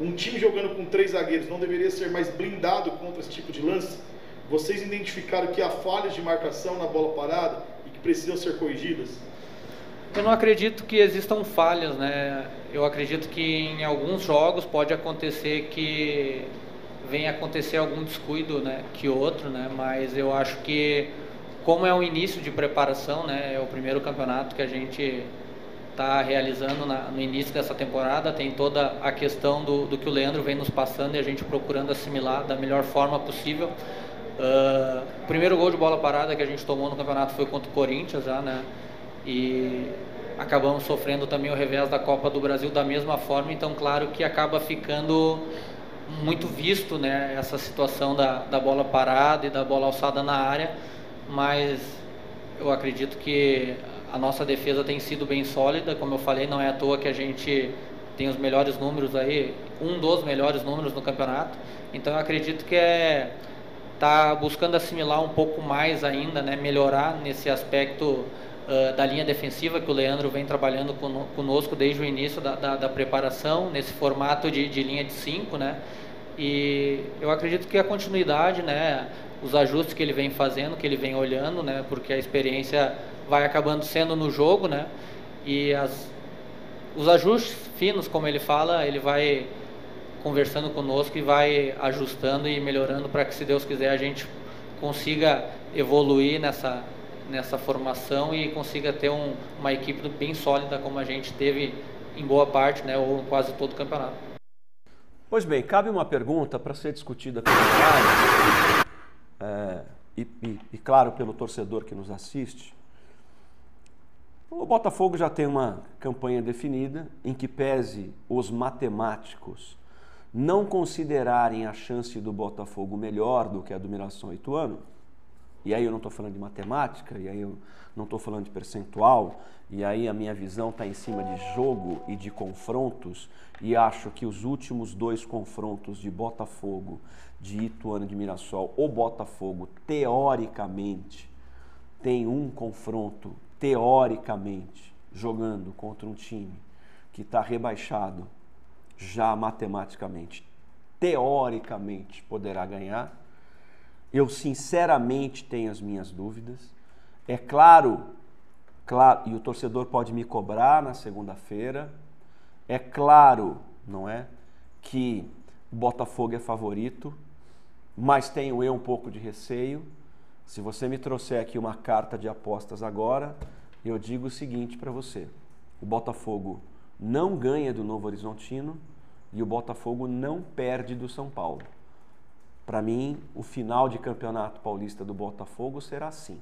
Um time jogando com três zagueiros não deveria ser mais blindado contra esse tipo de lance? Vocês identificaram que há falhas de marcação na bola parada e que precisam ser corrigidas? Eu não acredito que existam falhas, né? Eu acredito que em alguns jogos pode acontecer que venha acontecer algum descuido, né, que outro, né? Mas eu acho que como é um início de preparação, né, é o primeiro campeonato que a gente está realizando na, no início dessa temporada. Tem toda a questão do, do, que o Leandro vem nos passando e a gente procurando assimilar da melhor forma possível. Uh, o primeiro gol de bola parada que a gente tomou no campeonato foi contra o Corinthians, já, né? E acabamos sofrendo também o revés da Copa do Brasil da mesma forma. Então, claro que acaba ficando muito visto, né? Essa situação da, da bola parada e da bola alçada na área, mas eu acredito que a nossa defesa tem sido bem sólida, como eu falei, não é à toa que a gente tem os melhores números aí, um dos melhores números no campeonato. Então eu acredito que é tá buscando assimilar um pouco mais ainda, né, melhorar nesse aspecto uh, da linha defensiva que o Leandro vem trabalhando conosco desde o início da, da, da preparação, nesse formato de, de linha de 5, né? E eu acredito que a continuidade, né, os ajustes que ele vem fazendo, que ele vem olhando, né, porque a experiência vai acabando sendo no jogo, né? E as, os ajustes finos, como ele fala, ele vai conversando conosco e vai ajustando e melhorando para que, se Deus quiser, a gente consiga evoluir nessa, nessa formação e consiga ter um, uma equipe bem sólida como a gente teve em boa parte, né, ou quase todo o campeonato. Pois bem, cabe uma pergunta para ser discutida pelo Mário, é, e, e, e, claro, pelo torcedor que nos assiste. O Botafogo já tem uma campanha definida em que pese os matemáticos não considerarem a chance do Botafogo melhor do que a do Miração Ituano, e aí eu não estou falando de matemática, e aí eu não estou falando de percentual, e aí a minha visão está em cima de jogo e de confrontos, e acho que os últimos dois confrontos de Botafogo, de Ituano de Mirassol, o Botafogo, teoricamente, tem um confronto, teoricamente, jogando contra um time que está rebaixado já matematicamente, teoricamente poderá ganhar. Eu sinceramente tenho as minhas dúvidas. É claro, claro, e o torcedor pode me cobrar na segunda-feira. É claro, não é, que Botafogo é favorito, mas tenho eu um pouco de receio. Se você me trouxer aqui uma carta de apostas agora, eu digo o seguinte para você: o Botafogo não ganha do Novo Horizontino e o Botafogo não perde do São Paulo. Para mim, o final de campeonato paulista do Botafogo será assim.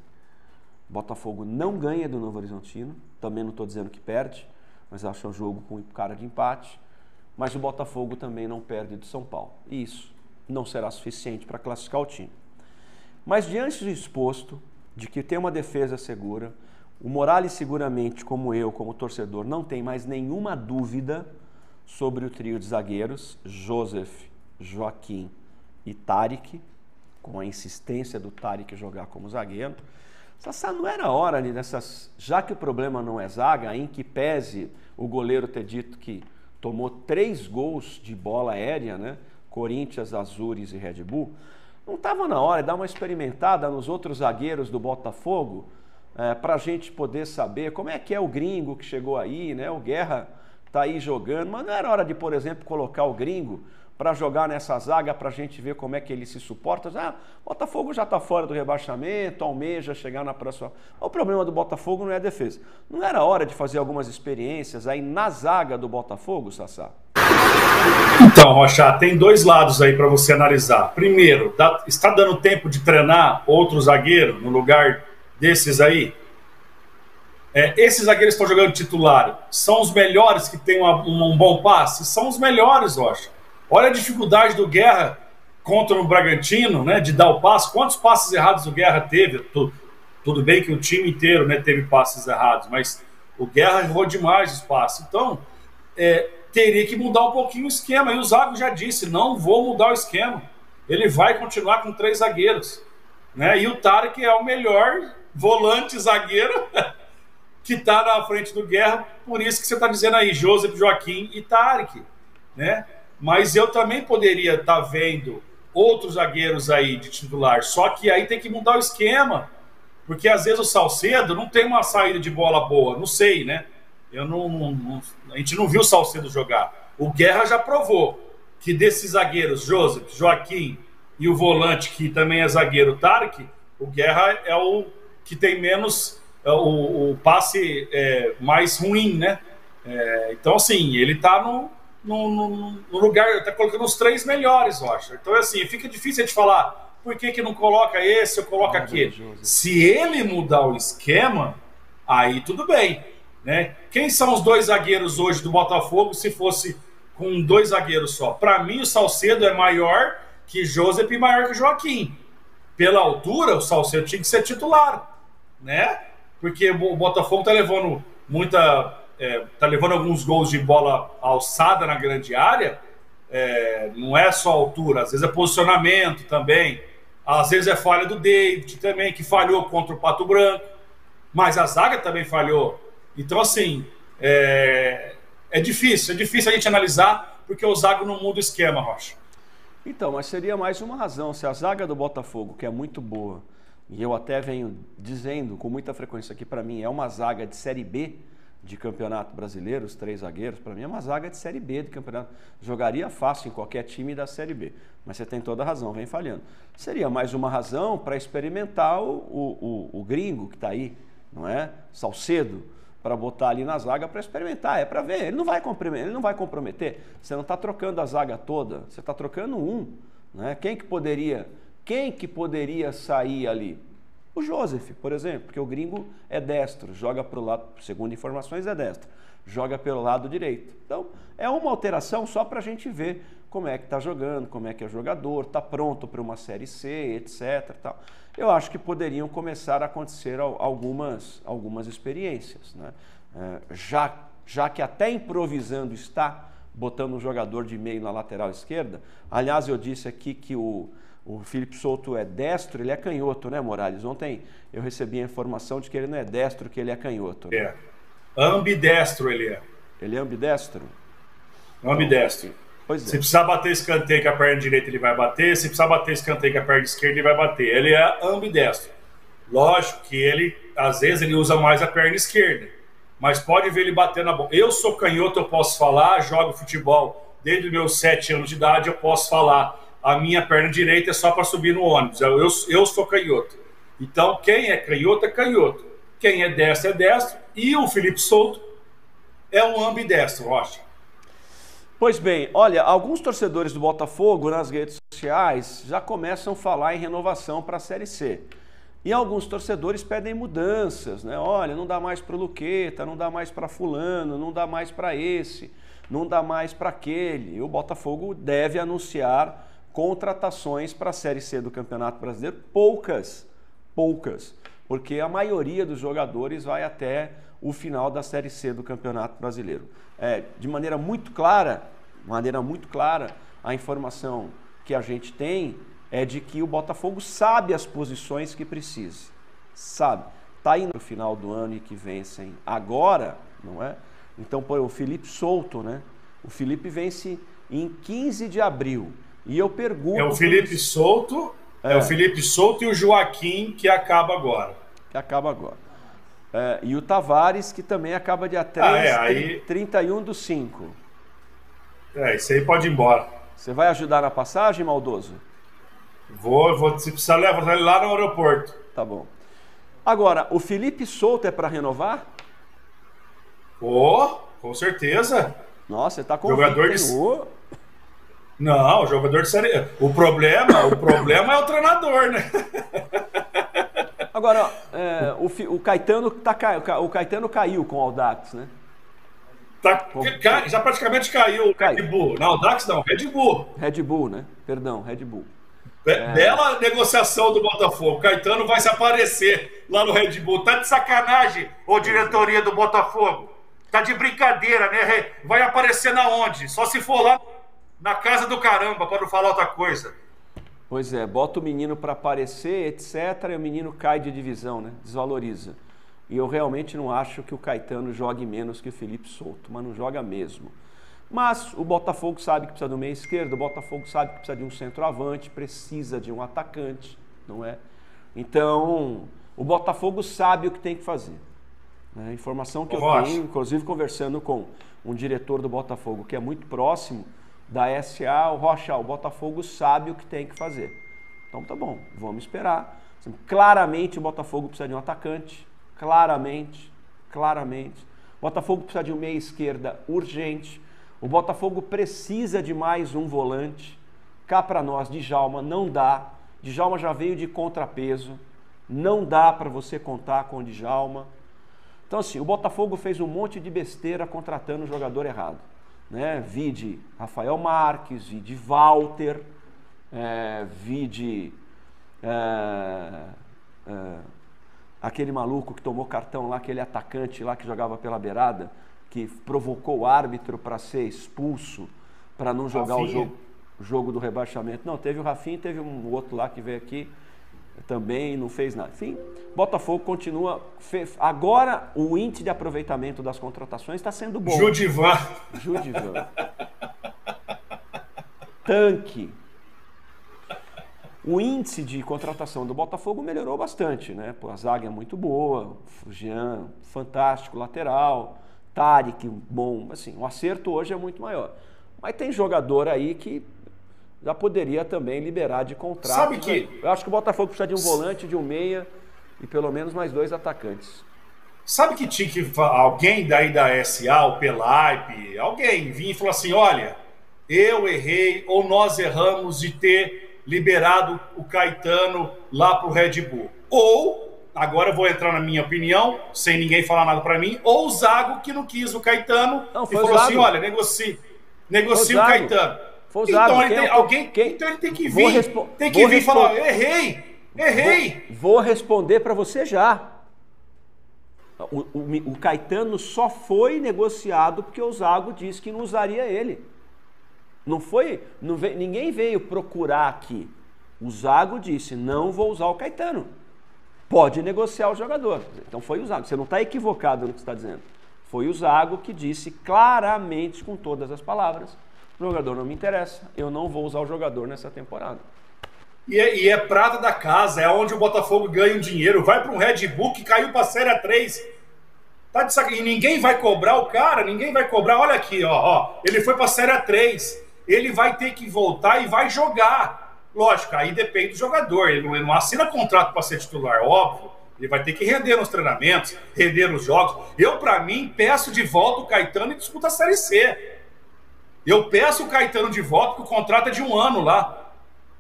Botafogo não ganha do Novo Horizontino, também não estou dizendo que perde, mas acho um jogo com cara de empate. Mas o Botafogo também não perde do São Paulo. Isso não será suficiente para classificar o time. Mas diante do exposto, de que tem uma defesa segura, o Morales seguramente, como eu, como torcedor, não tem mais nenhuma dúvida sobre o trio de zagueiros, Joseph, Joaquim e Tarek, com a insistência do Tarek jogar como zagueiro. Sassá, não era hora né, dessas, já que o problema não é zaga, em que pese o goleiro ter dito que tomou três gols de bola aérea, né? Corinthians, Azures e Red Bull, não estava na hora de dar uma experimentada nos outros zagueiros do Botafogo? é, para a gente poder saber como é que é o gringo que chegou aí, né? O Guerra está aí jogando, mas não era hora de, por exemplo, colocar o gringo para jogar nessa zaga para a gente ver como é que ele se suporta. Ah, Botafogo já está fora do rebaixamento, almeja chegar na próxima. O problema do Botafogo não é a defesa. Não era hora de fazer algumas experiências aí na zaga do Botafogo, Sassá? Então, Rocha, tem dois lados aí para você analisar. Primeiro, dá, está dando tempo de treinar outro zagueiro no lugar desses aí, é, esses zagueiros que estão jogando titular são os melhores que têm uma, um, um, bom passe? São os melhores, acho. Olha a dificuldade do Guerra contra o Bragantino, né, de dar o passe. Quantos passes errados o Guerra teve? Tudo, tudo bem que o time inteiro né, teve passes errados, mas o Guerra errou demais os passes. Então, é, teria que mudar um pouquinho o esquema. E o Zago já disse: não vou mudar o esquema. Ele vai continuar com três zagueiros. Né? E o Tarek é o melhor volante zagueiro que está na frente do Guerra, por isso que você está dizendo aí, Joseph, Joaquim e Tarek, né? Mas eu também poderia estar tá vendo outros zagueiros aí de titular, só que aí tem que mudar o esquema, porque às vezes o Salcedo não tem uma saída de bola boa, não sei, né? Eu não, não, não a gente não viu o Salcedo jogar. O Guerra já provou que desses zagueiros, Joseph, Joaquim e o volante que também é zagueiro, Tarek, o Guerra é o que tem menos é, o, o passe é, mais ruim, né? É, então, assim, ele tá no, no, no, no lugar, tá colocando os três melhores, acho. Então, assim, fica difícil de falar por que, que não coloca esse ou coloca aquele. Se ele mudar o esquema, aí tudo bem. Né? Quem são os dois zagueiros hoje do Botafogo se fosse com dois zagueiros só? Para mim, o Salcedo é maior que Joseph e maior que Joaquim. Pela altura, o Salcedo tinha que ser titular né? Porque o Botafogo tá levando muita. É, tá levando alguns gols de bola alçada na grande área. É, não é só altura, às vezes é posicionamento também. Às vezes é falha do David também, que falhou contra o Pato Branco. Mas a zaga também falhou. Então, assim, é, é difícil, é difícil a gente analisar, porque o zaga não muda o esquema, Rocha. Então, mas seria mais uma razão. Se a zaga do Botafogo, que é muito boa, e eu até venho dizendo com muita frequência que para mim é uma zaga de Série B de campeonato brasileiro, os três zagueiros, para mim é uma zaga de Série B de campeonato. Jogaria fácil em qualquer time da Série B. Mas você tem toda a razão, vem falhando. Seria mais uma razão para experimentar o, o, o, o gringo que está aí, não é? Salcedo, para botar ali na zaga para experimentar, é para ver. Ele não vai comprometer, ele não vai comprometer. Você não está trocando a zaga toda, você está trocando um. Né? Quem que poderia, quem que poderia sair ali? O Joseph, por exemplo, porque o gringo é destro, joga para o lado, segundo informações, é destro, joga pelo lado direito. Então, é uma alteração só para a gente ver como é que está jogando, como é que é o jogador, está pronto para uma Série C, etc. Tal. Eu acho que poderiam começar a acontecer algumas, algumas experiências. Né? É, já, já que até improvisando está botando um jogador de meio na lateral esquerda, aliás, eu disse aqui que o o Felipe Souto é destro, ele é canhoto, né, Morales? Ontem eu recebi a informação de que ele não é destro, que ele é canhoto. Né? É. Ambidestro ele é. Ele é ambidestro? Ambidestro. Pois é. Se precisar bater escanteio com a perna direita, ele vai bater. Se precisar bater escanteio com a perna esquerda, ele vai bater. Ele é ambidestro. Lógico que ele, às vezes, ele usa mais a perna esquerda. Mas pode ver ele bater na bola. Eu sou canhoto, eu posso falar, jogo futebol desde os meus sete anos de idade, eu posso falar a minha perna direita é só para subir no ônibus. Eu, eu, eu sou canhoto. Então, quem é canhoto é canhoto. Quem é destro é destro. E o Felipe Souto é um ambidestro, Rocha. Pois bem, olha, alguns torcedores do Botafogo nas redes sociais já começam a falar em renovação para a Série C. E alguns torcedores pedem mudanças, né? Olha, não dá mais para o Luqueta, não dá mais para fulano, não dá mais para esse, não dá mais para aquele. E o Botafogo deve anunciar contratações para a Série C do Campeonato Brasileiro, poucas, poucas, porque a maioria dos jogadores vai até o final da Série C do Campeonato Brasileiro. É, de maneira muito clara, maneira muito clara, a informação que a gente tem é de que o Botafogo sabe as posições que precisa, sabe. Está indo no final do ano e que vencem agora, não é? Então, por o Felipe Souto, né? O Felipe vence em 15 de abril. E eu pergunto. É o Felipe Souto, é. é. o Felipe Souto e o Joaquim que acaba agora. Que acaba agora. É, e o Tavares, que também acaba dia 3, ah, é, aí... 31 do 5. É, isso aí pode ir embora. Você vai ajudar na passagem, maldoso? Vou, vou se precisar levar ele lá no aeroporto. Tá bom. Agora, o Felipe Souto é para renovar? Oh, com certeza. Nossa, você tá com Jogador de... Não, o jogador de série. O problema, o problema é o treinador, né? Agora, é, o, o, Caetano tá, o Caetano caiu com o Aldax, né? Tá, já praticamente caiu o Red Bull. Não, Aldax não, Red Bull. Red Bull, né? Perdão, Red Bull. É... Bela negociação do Botafogo. Caetano vai se aparecer lá no Red Bull. Tá de sacanagem, ô diretoria do Botafogo. Tá de brincadeira, né? Vai aparecer na onde? Só se for lá na casa do caramba, para não falar outra coisa. Pois é, bota o menino para aparecer, etc., e o menino cai de divisão, né? Desvaloriza. E eu realmente não acho que o Caetano jogue menos que o Felipe Souto, mas não joga mesmo. Mas o Botafogo sabe que precisa do meio esquerdo, o Botafogo sabe que precisa de um centroavante, precisa de um atacante, não é? Então, o Botafogo sabe o que tem que fazer. Né? Informação que eu tenho, inclusive conversando com um diretor do Botafogo que é muito próximo, da SA, o Rocha, o Botafogo sabe o que tem que fazer. Então tá bom, vamos esperar. Claramente o Botafogo precisa de um atacante, claramente, claramente. O Botafogo precisa de um meia esquerda urgente. O Botafogo precisa de mais um volante. Cá para nós, Djalma, não dá. Djalma já veio de contrapeso. Não dá para você contar com o Djalma. Então assim, o Botafogo fez um monte de besteira contratando o jogador errado né? Vide Rafael Marques, vide Walter, é, vide é, é, aquele maluco que tomou cartão lá, aquele atacante lá que jogava pela beirada, que provocou o árbitro para ser expulso, para não jogar o jogo, jogo do rebaixamento. Não, teve o Rafinha, teve um outro lá que veio aqui também não fez nada. Enfim, Botafogo continua. Agora o índice de aproveitamento das contratações está sendo bom. Judivan. Judivan. Tanque. O índice de contratação do Botafogo melhorou bastante, né? Pô, a zaga é muito boa, o Jean, fantástico, lateral. Tarek, bom, assim, o acerto hoje é muito maior. Mas tem jogador aí que já poderia também liberar de contrato. Sabe que- Eu acho que o Botafogo precisa de um volante, de um meia e pelo menos mais dois atacantes. Sabe que tinha que alguém daí da SA, o Pelaipe, alguém vinha e falou assim: olha, eu errei ou nós erramos de ter liberado o Caetano lá pro Red Bull. Ou, agora eu vou entrar na minha opinião, sem ninguém falar nada pra mim, ou o Zago que não quis o Caetano e foi o falou assim: olha, negocie, negocie o o. Caetano. Foi o então, Quem tem, alguém, quem- então ele tem que vir, respo- tem que vou vir e falar: errei, errei. Vou, vou responder para você já. O, o- o Caetano só foi negociado porque o Zago disse que não usaria ele. Não foi, não veio- ninguém veio procurar aqui. O Zago disse: não vou usar o Caetano. Pode negociar o jogador. Então foi o Zago. Você não está equivocado no que está dizendo. Foi o Zago que disse claramente, com todas as palavras: o jogador não me interessa, eu não vou usar o jogador nessa temporada. E é, e é prata da casa, é onde o Botafogo ganha um dinheiro. Vai para um Red Bull que caiu para a Série A3. Tá de sac... E ninguém vai cobrar o cara, ninguém vai cobrar. Olha aqui, ó, ó. Ele foi para a Série A3. Ele vai ter que voltar e vai jogar. Lógico, aí depende do jogador. Ele não, ele não assina contrato para ser titular, óbvio. Ele vai ter que render nos treinamentos, render nos jogos. Eu, para mim, peço de volta o Caetano e disputa a Série C. Eu peço o Caetano de volta, porque o contrato é de um ano lá.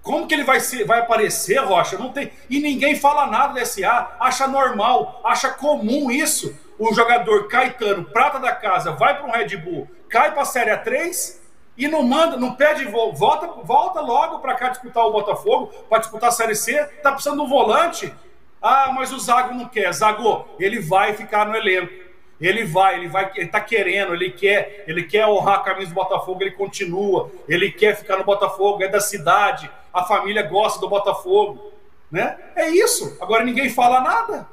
Como que ele vai, ser, vai aparecer, Rocha? Não tem. E ninguém fala nada do SA, acha normal, acha comum isso. O jogador Caetano, prata da casa, vai para um Red Bull, cai para a Série A3 e não manda, não pede, vo- volta, volta logo para cá disputar o Botafogo, para disputar a Série C. Tá precisando de um volante. Ah, mas o Zago não quer. Zago, ele vai ficar no elenco. Ele vai, ele vai, ele tá querendo, ele quer, ele quer honrar a camisa do Botafogo, ele continua, ele quer ficar no Botafogo, é da cidade, a família gosta do Botafogo, né? É isso. Agora ninguém fala nada.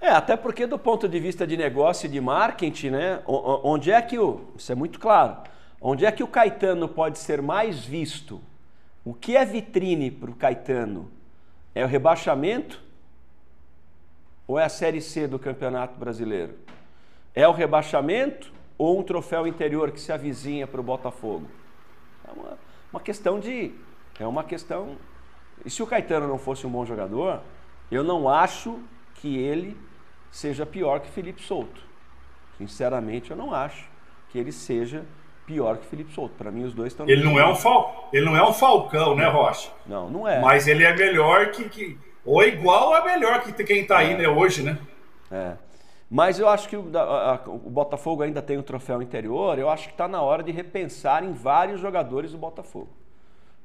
É, até porque do ponto de vista de negócio e de marketing, né? Onde é que o. Isso é muito claro. Onde é que o Caetano pode ser mais visto? O que é vitrine para o Caetano? É o rebaixamento? Ou é a Série C do Campeonato Brasileiro? É o rebaixamento ou um troféu interior que se avizinha para o Botafogo? É uma, uma questão de. É uma questão. E se o Caetano não fosse um bom jogador, eu não acho que ele seja pior que Felipe Souto. Sinceramente, eu não acho que ele seja pior que Felipe Souto. Para mim, os dois estão. Ele não é um fal, ele não é um falcão, né, Rocha? Não, não é. Mas ele é melhor que, que ou é igual ou é melhor que quem tá aí, né, hoje, né? É. Mas eu acho que o, a- a- o Botafogo ainda tem o troféu interior. Eu acho que está na hora de repensar em vários jogadores do Botafogo.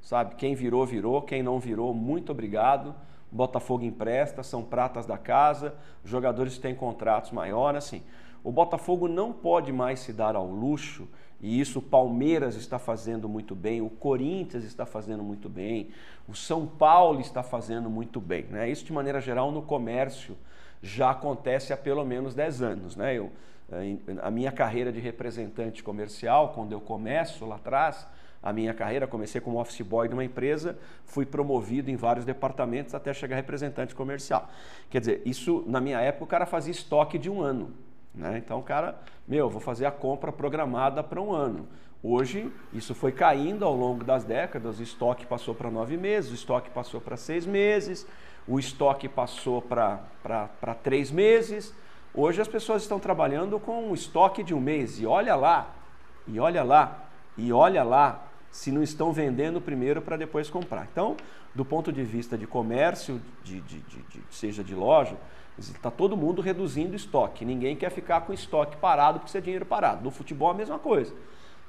Sabe? Quem virou, virou. Quem não virou, muito obrigado. O Botafogo empresta, são pratas da casa. Os jogadores têm contratos maiores. Assim, o Botafogo não pode mais se dar ao luxo, e isso o Palmeiras está fazendo muito bem, o Corinthians está fazendo muito bem, o São Paulo está fazendo muito bem. Né? Isso, de maneira geral, no comércio já acontece há pelo menos 10 anos. Né? Eu, eh, a minha carreira de representante comercial, quando eu começo lá atrás, a minha carreira, comecei como office boy de uma empresa, fui promovido em vários departamentos até chegar representante comercial. Quer dizer, isso na minha época o cara fazia estoque de um ano. Né? Então o cara, meu, vou fazer a compra programada para um ano. Hoje isso foi caindo ao longo das décadas, o estoque passou para nove meses, o estoque passou para seis meses, o estoque passou para três meses. Hoje as pessoas estão trabalhando com um estoque de um mês e olha lá, e olha lá, e olha lá, se não estão vendendo primeiro para depois comprar. Então, do ponto de vista de comércio, de, de- de- de- seja de loja, está todo mundo reduzindo estoque. Ninguém quer ficar com estoque parado porque isso é dinheiro parado. No futebol a mesma coisa.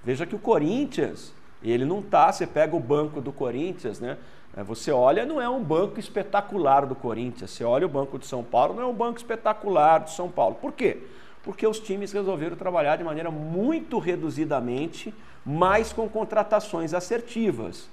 Veja que o Corinthians, ele não tá, você pega o banco do Corinthians, né? É, Você olha, não é um banco espetacular do Corinthians. Você olha o banco de São Paulo, não é um banco espetacular de São Paulo. Por quê? Porque os times resolveram trabalhar de maneira muito reduzidamente, mas com contratações assertivas.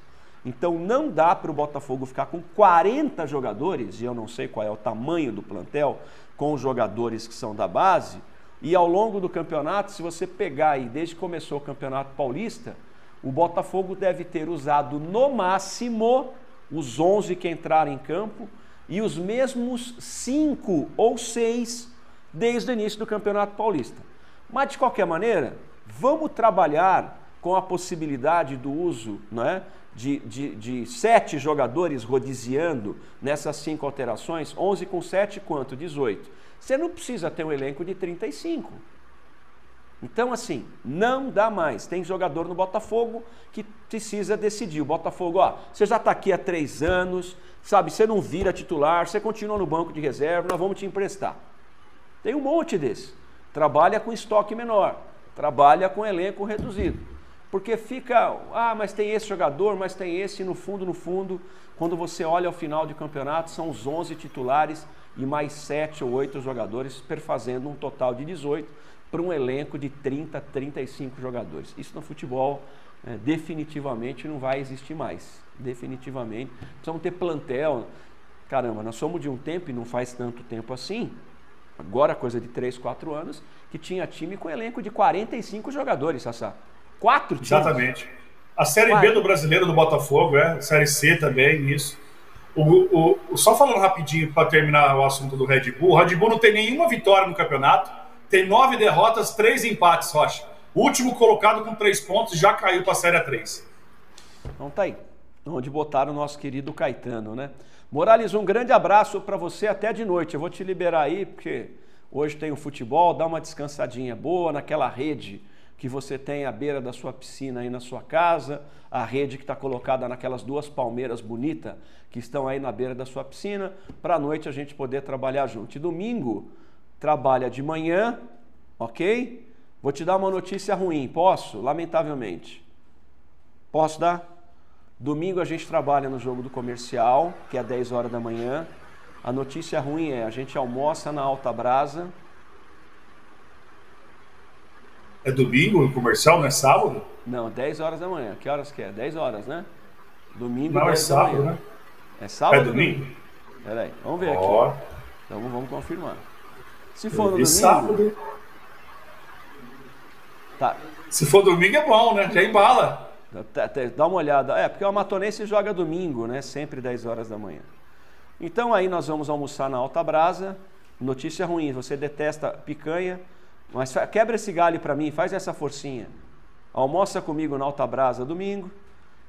Então não dá para o Botafogo ficar com 40 jogadores, e eu não sei qual é o tamanho do plantel, com os jogadores que são da base, e ao longo do campeonato, se você pegar aí, desde que começou o Campeonato Paulista, o Botafogo deve ter usado no máximo os 11 que entraram em campo e os mesmos 5 ou 6 desde o início do Campeonato Paulista. Mas de qualquer maneira, vamos trabalhar com a possibilidade do uso né, de, de, de sete jogadores rodiziando nessas cinco alterações, 11 com 7 quanto? 18. Você não precisa ter um elenco de 35. Então, assim, não dá mais. Tem jogador no Botafogo que precisa decidir. O Botafogo, ó, você já está aqui há três anos, sabe? Você não vira titular, você continua no banco de reserva, nós vamos te emprestar. Tem um monte desse. Trabalha com estoque menor, trabalha com elenco reduzido. Porque fica, ah, mas tem esse jogador, mas tem esse, e no fundo, no fundo, quando você olha ao final de campeonato, são os 11 titulares e mais 7 ou 8 jogadores, perfazendo um total de 18 para um elenco de 30, 35 jogadores. Isso no futebol é, definitivamente não vai existir mais. Definitivamente. Precisamos ter plantel. Caramba, nós somos de um tempo, e não faz tanto tempo assim, agora coisa de 3, 4 anos, que tinha time com elenco de 45 jogadores, Sassá. Quatro times. Exatamente. A Série Quatro. B do Brasileiro do Botafogo, é. A Série C também, isso. O, o, só falando rapidinho para terminar o assunto do Red Bull, o Red Bull não tem nenhuma vitória no campeonato tem nove derrotas, três empates, Rocha. O último colocado com três pontos já caiu para a Série 3. Então tá aí. Onde botaram o nosso querido Caetano, né? Morales, um grande abraço para você até de noite. Eu vou te liberar aí, porque hoje tem o futebol, dá uma descansadinha boa naquela rede que você tem à beira da sua piscina aí na sua casa, a rede que está colocada naquelas duas palmeiras bonitas que estão aí na beira da sua piscina, para a noite a gente poder trabalhar junto. E domingo, trabalha de manhã, ok? Vou te dar uma notícia ruim, posso? Lamentavelmente. Posso dar? Domingo a gente trabalha no jogo do comercial, que é 10 horas da manhã. A notícia ruim é a gente almoça na Alta Brasa. É domingo o comercial, não é sábado? Não, 10 horas da manhã. Que horas que é? 10 horas, né? Domingo, não, 10 é sábado, né? É sábado? É domingo? Peraí, vamos ver oh. aqui. Então vamos confirmar. Se for no domingo. Sábado. Tá. Se for domingo é bom, né? Já embala. Dá uma olhada. É, porque o Amatonense joga domingo, né? Sempre 10 horas da manhã. Então aí nós vamos almoçar na Alta Brasa. Notícia ruim, você detesta picanha, mas quebra esse galho para mim, faz essa forcinha. Almoça comigo na Alta Brasa domingo.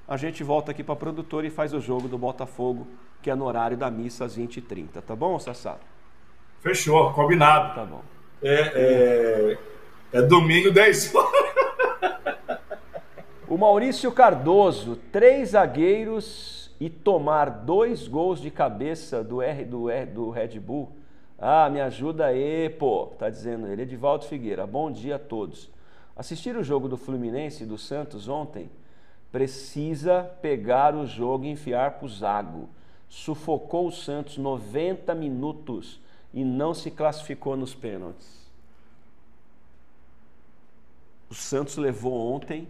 A gente volta aqui para a produtora e faz o jogo do Botafogo, que é no horário da missa às 20h30, tá bom, Sassá? Fechou, combinado. Tá bom. É, é, é domingo, 10 horas. O Maurício Cardoso, três zagueiros e tomar dois gols de cabeça do, R, do, R, do Red Bull. Ah, me ajuda aí, pô, tá dizendo ele. Edivaldo Figueira, bom dia a todos. Assistir o jogo do Fluminense e do Santos ontem, precisa pegar o jogo e enfiar pro Zago. Sufocou o Santos 90 minutos e não se classificou nos pênaltis. O Santos levou ontem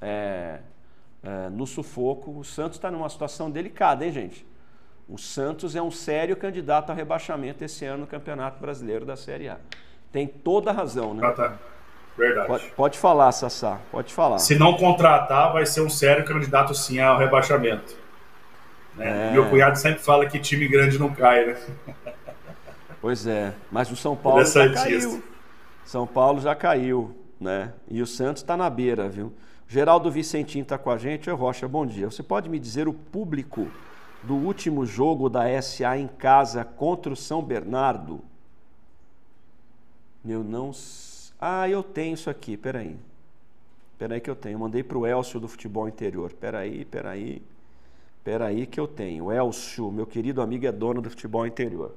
é, é, no sufoco. O Santos está numa situação delicada, hein, gente? O Santos é um sério candidato a rebaixamento esse ano no Campeonato Brasileiro da Série A. Tem toda a razão, né? Ah, tá. Verdade. Pode, pode falar, Sassá, pode falar. Se não contratar, vai ser um sério candidato sim ao rebaixamento. Né? É... Meu cunhado sempre fala que time grande não cai, né? Pois é, mas o São Paulo já caiu. São Paulo já caiu, né? E o Santos está na beira, viu? Geraldo Vicentinho está com a gente. Oi, Rocha, bom dia. Você pode me dizer o público do último jogo da SA em casa contra o São Bernardo? Eu não. Ah, eu tenho isso aqui, peraí. Peraí que eu tenho. Eu mandei para o Elcio do Futebol Interior. Peraí, peraí. Peraí que eu tenho. O Elcio, meu querido amigo, é dono do Futebol Interior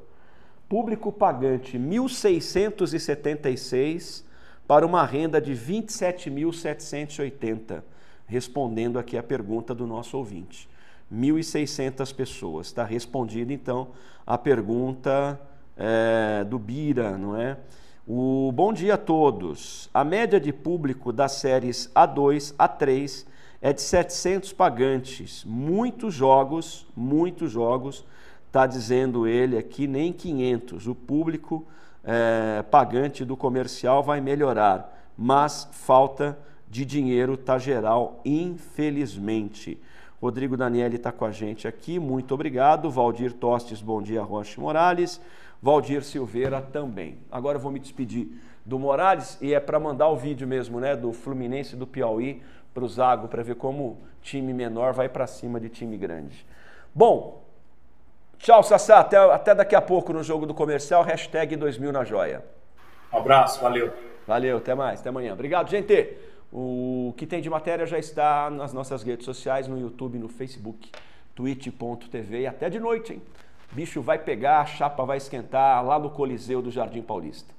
público pagante 1.676 para uma renda de 27.780, respondendo aqui a pergunta do nosso ouvinte. 1.600 pessoas. Está respondida, então, a pergunta é, do Bira, não é? O bom dia a todos. A média de público das séries A2, A3 é de 700 pagantes. Muitos jogos, muitos jogos está dizendo ele aqui, nem 500. O público é, pagante do comercial vai melhorar, mas falta de dinheiro está geral, infelizmente. Rodrigo Daniele está com a gente aqui, muito obrigado. Valdir Tostes, bom dia, Rocha Morales. Valdir Silveira também. Agora eu vou me despedir do Morales e é para mandar o vídeo mesmo, né, do Fluminense do Piauí para o Zago para ver como time menor vai para cima de time grande. Bom, tchau Sassá, até, até daqui a pouco no jogo do comercial, hashtag 2000 na joia. Um abraço, valeu. Valeu, até mais, até amanhã. Obrigado, gente. O que tem de matéria já está nas nossas redes sociais, no YouTube, no Facebook, twitch.tv e até de noite, hein? Bicho vai pegar, a chapa vai esquentar lá no Coliseu do Jardim Paulista.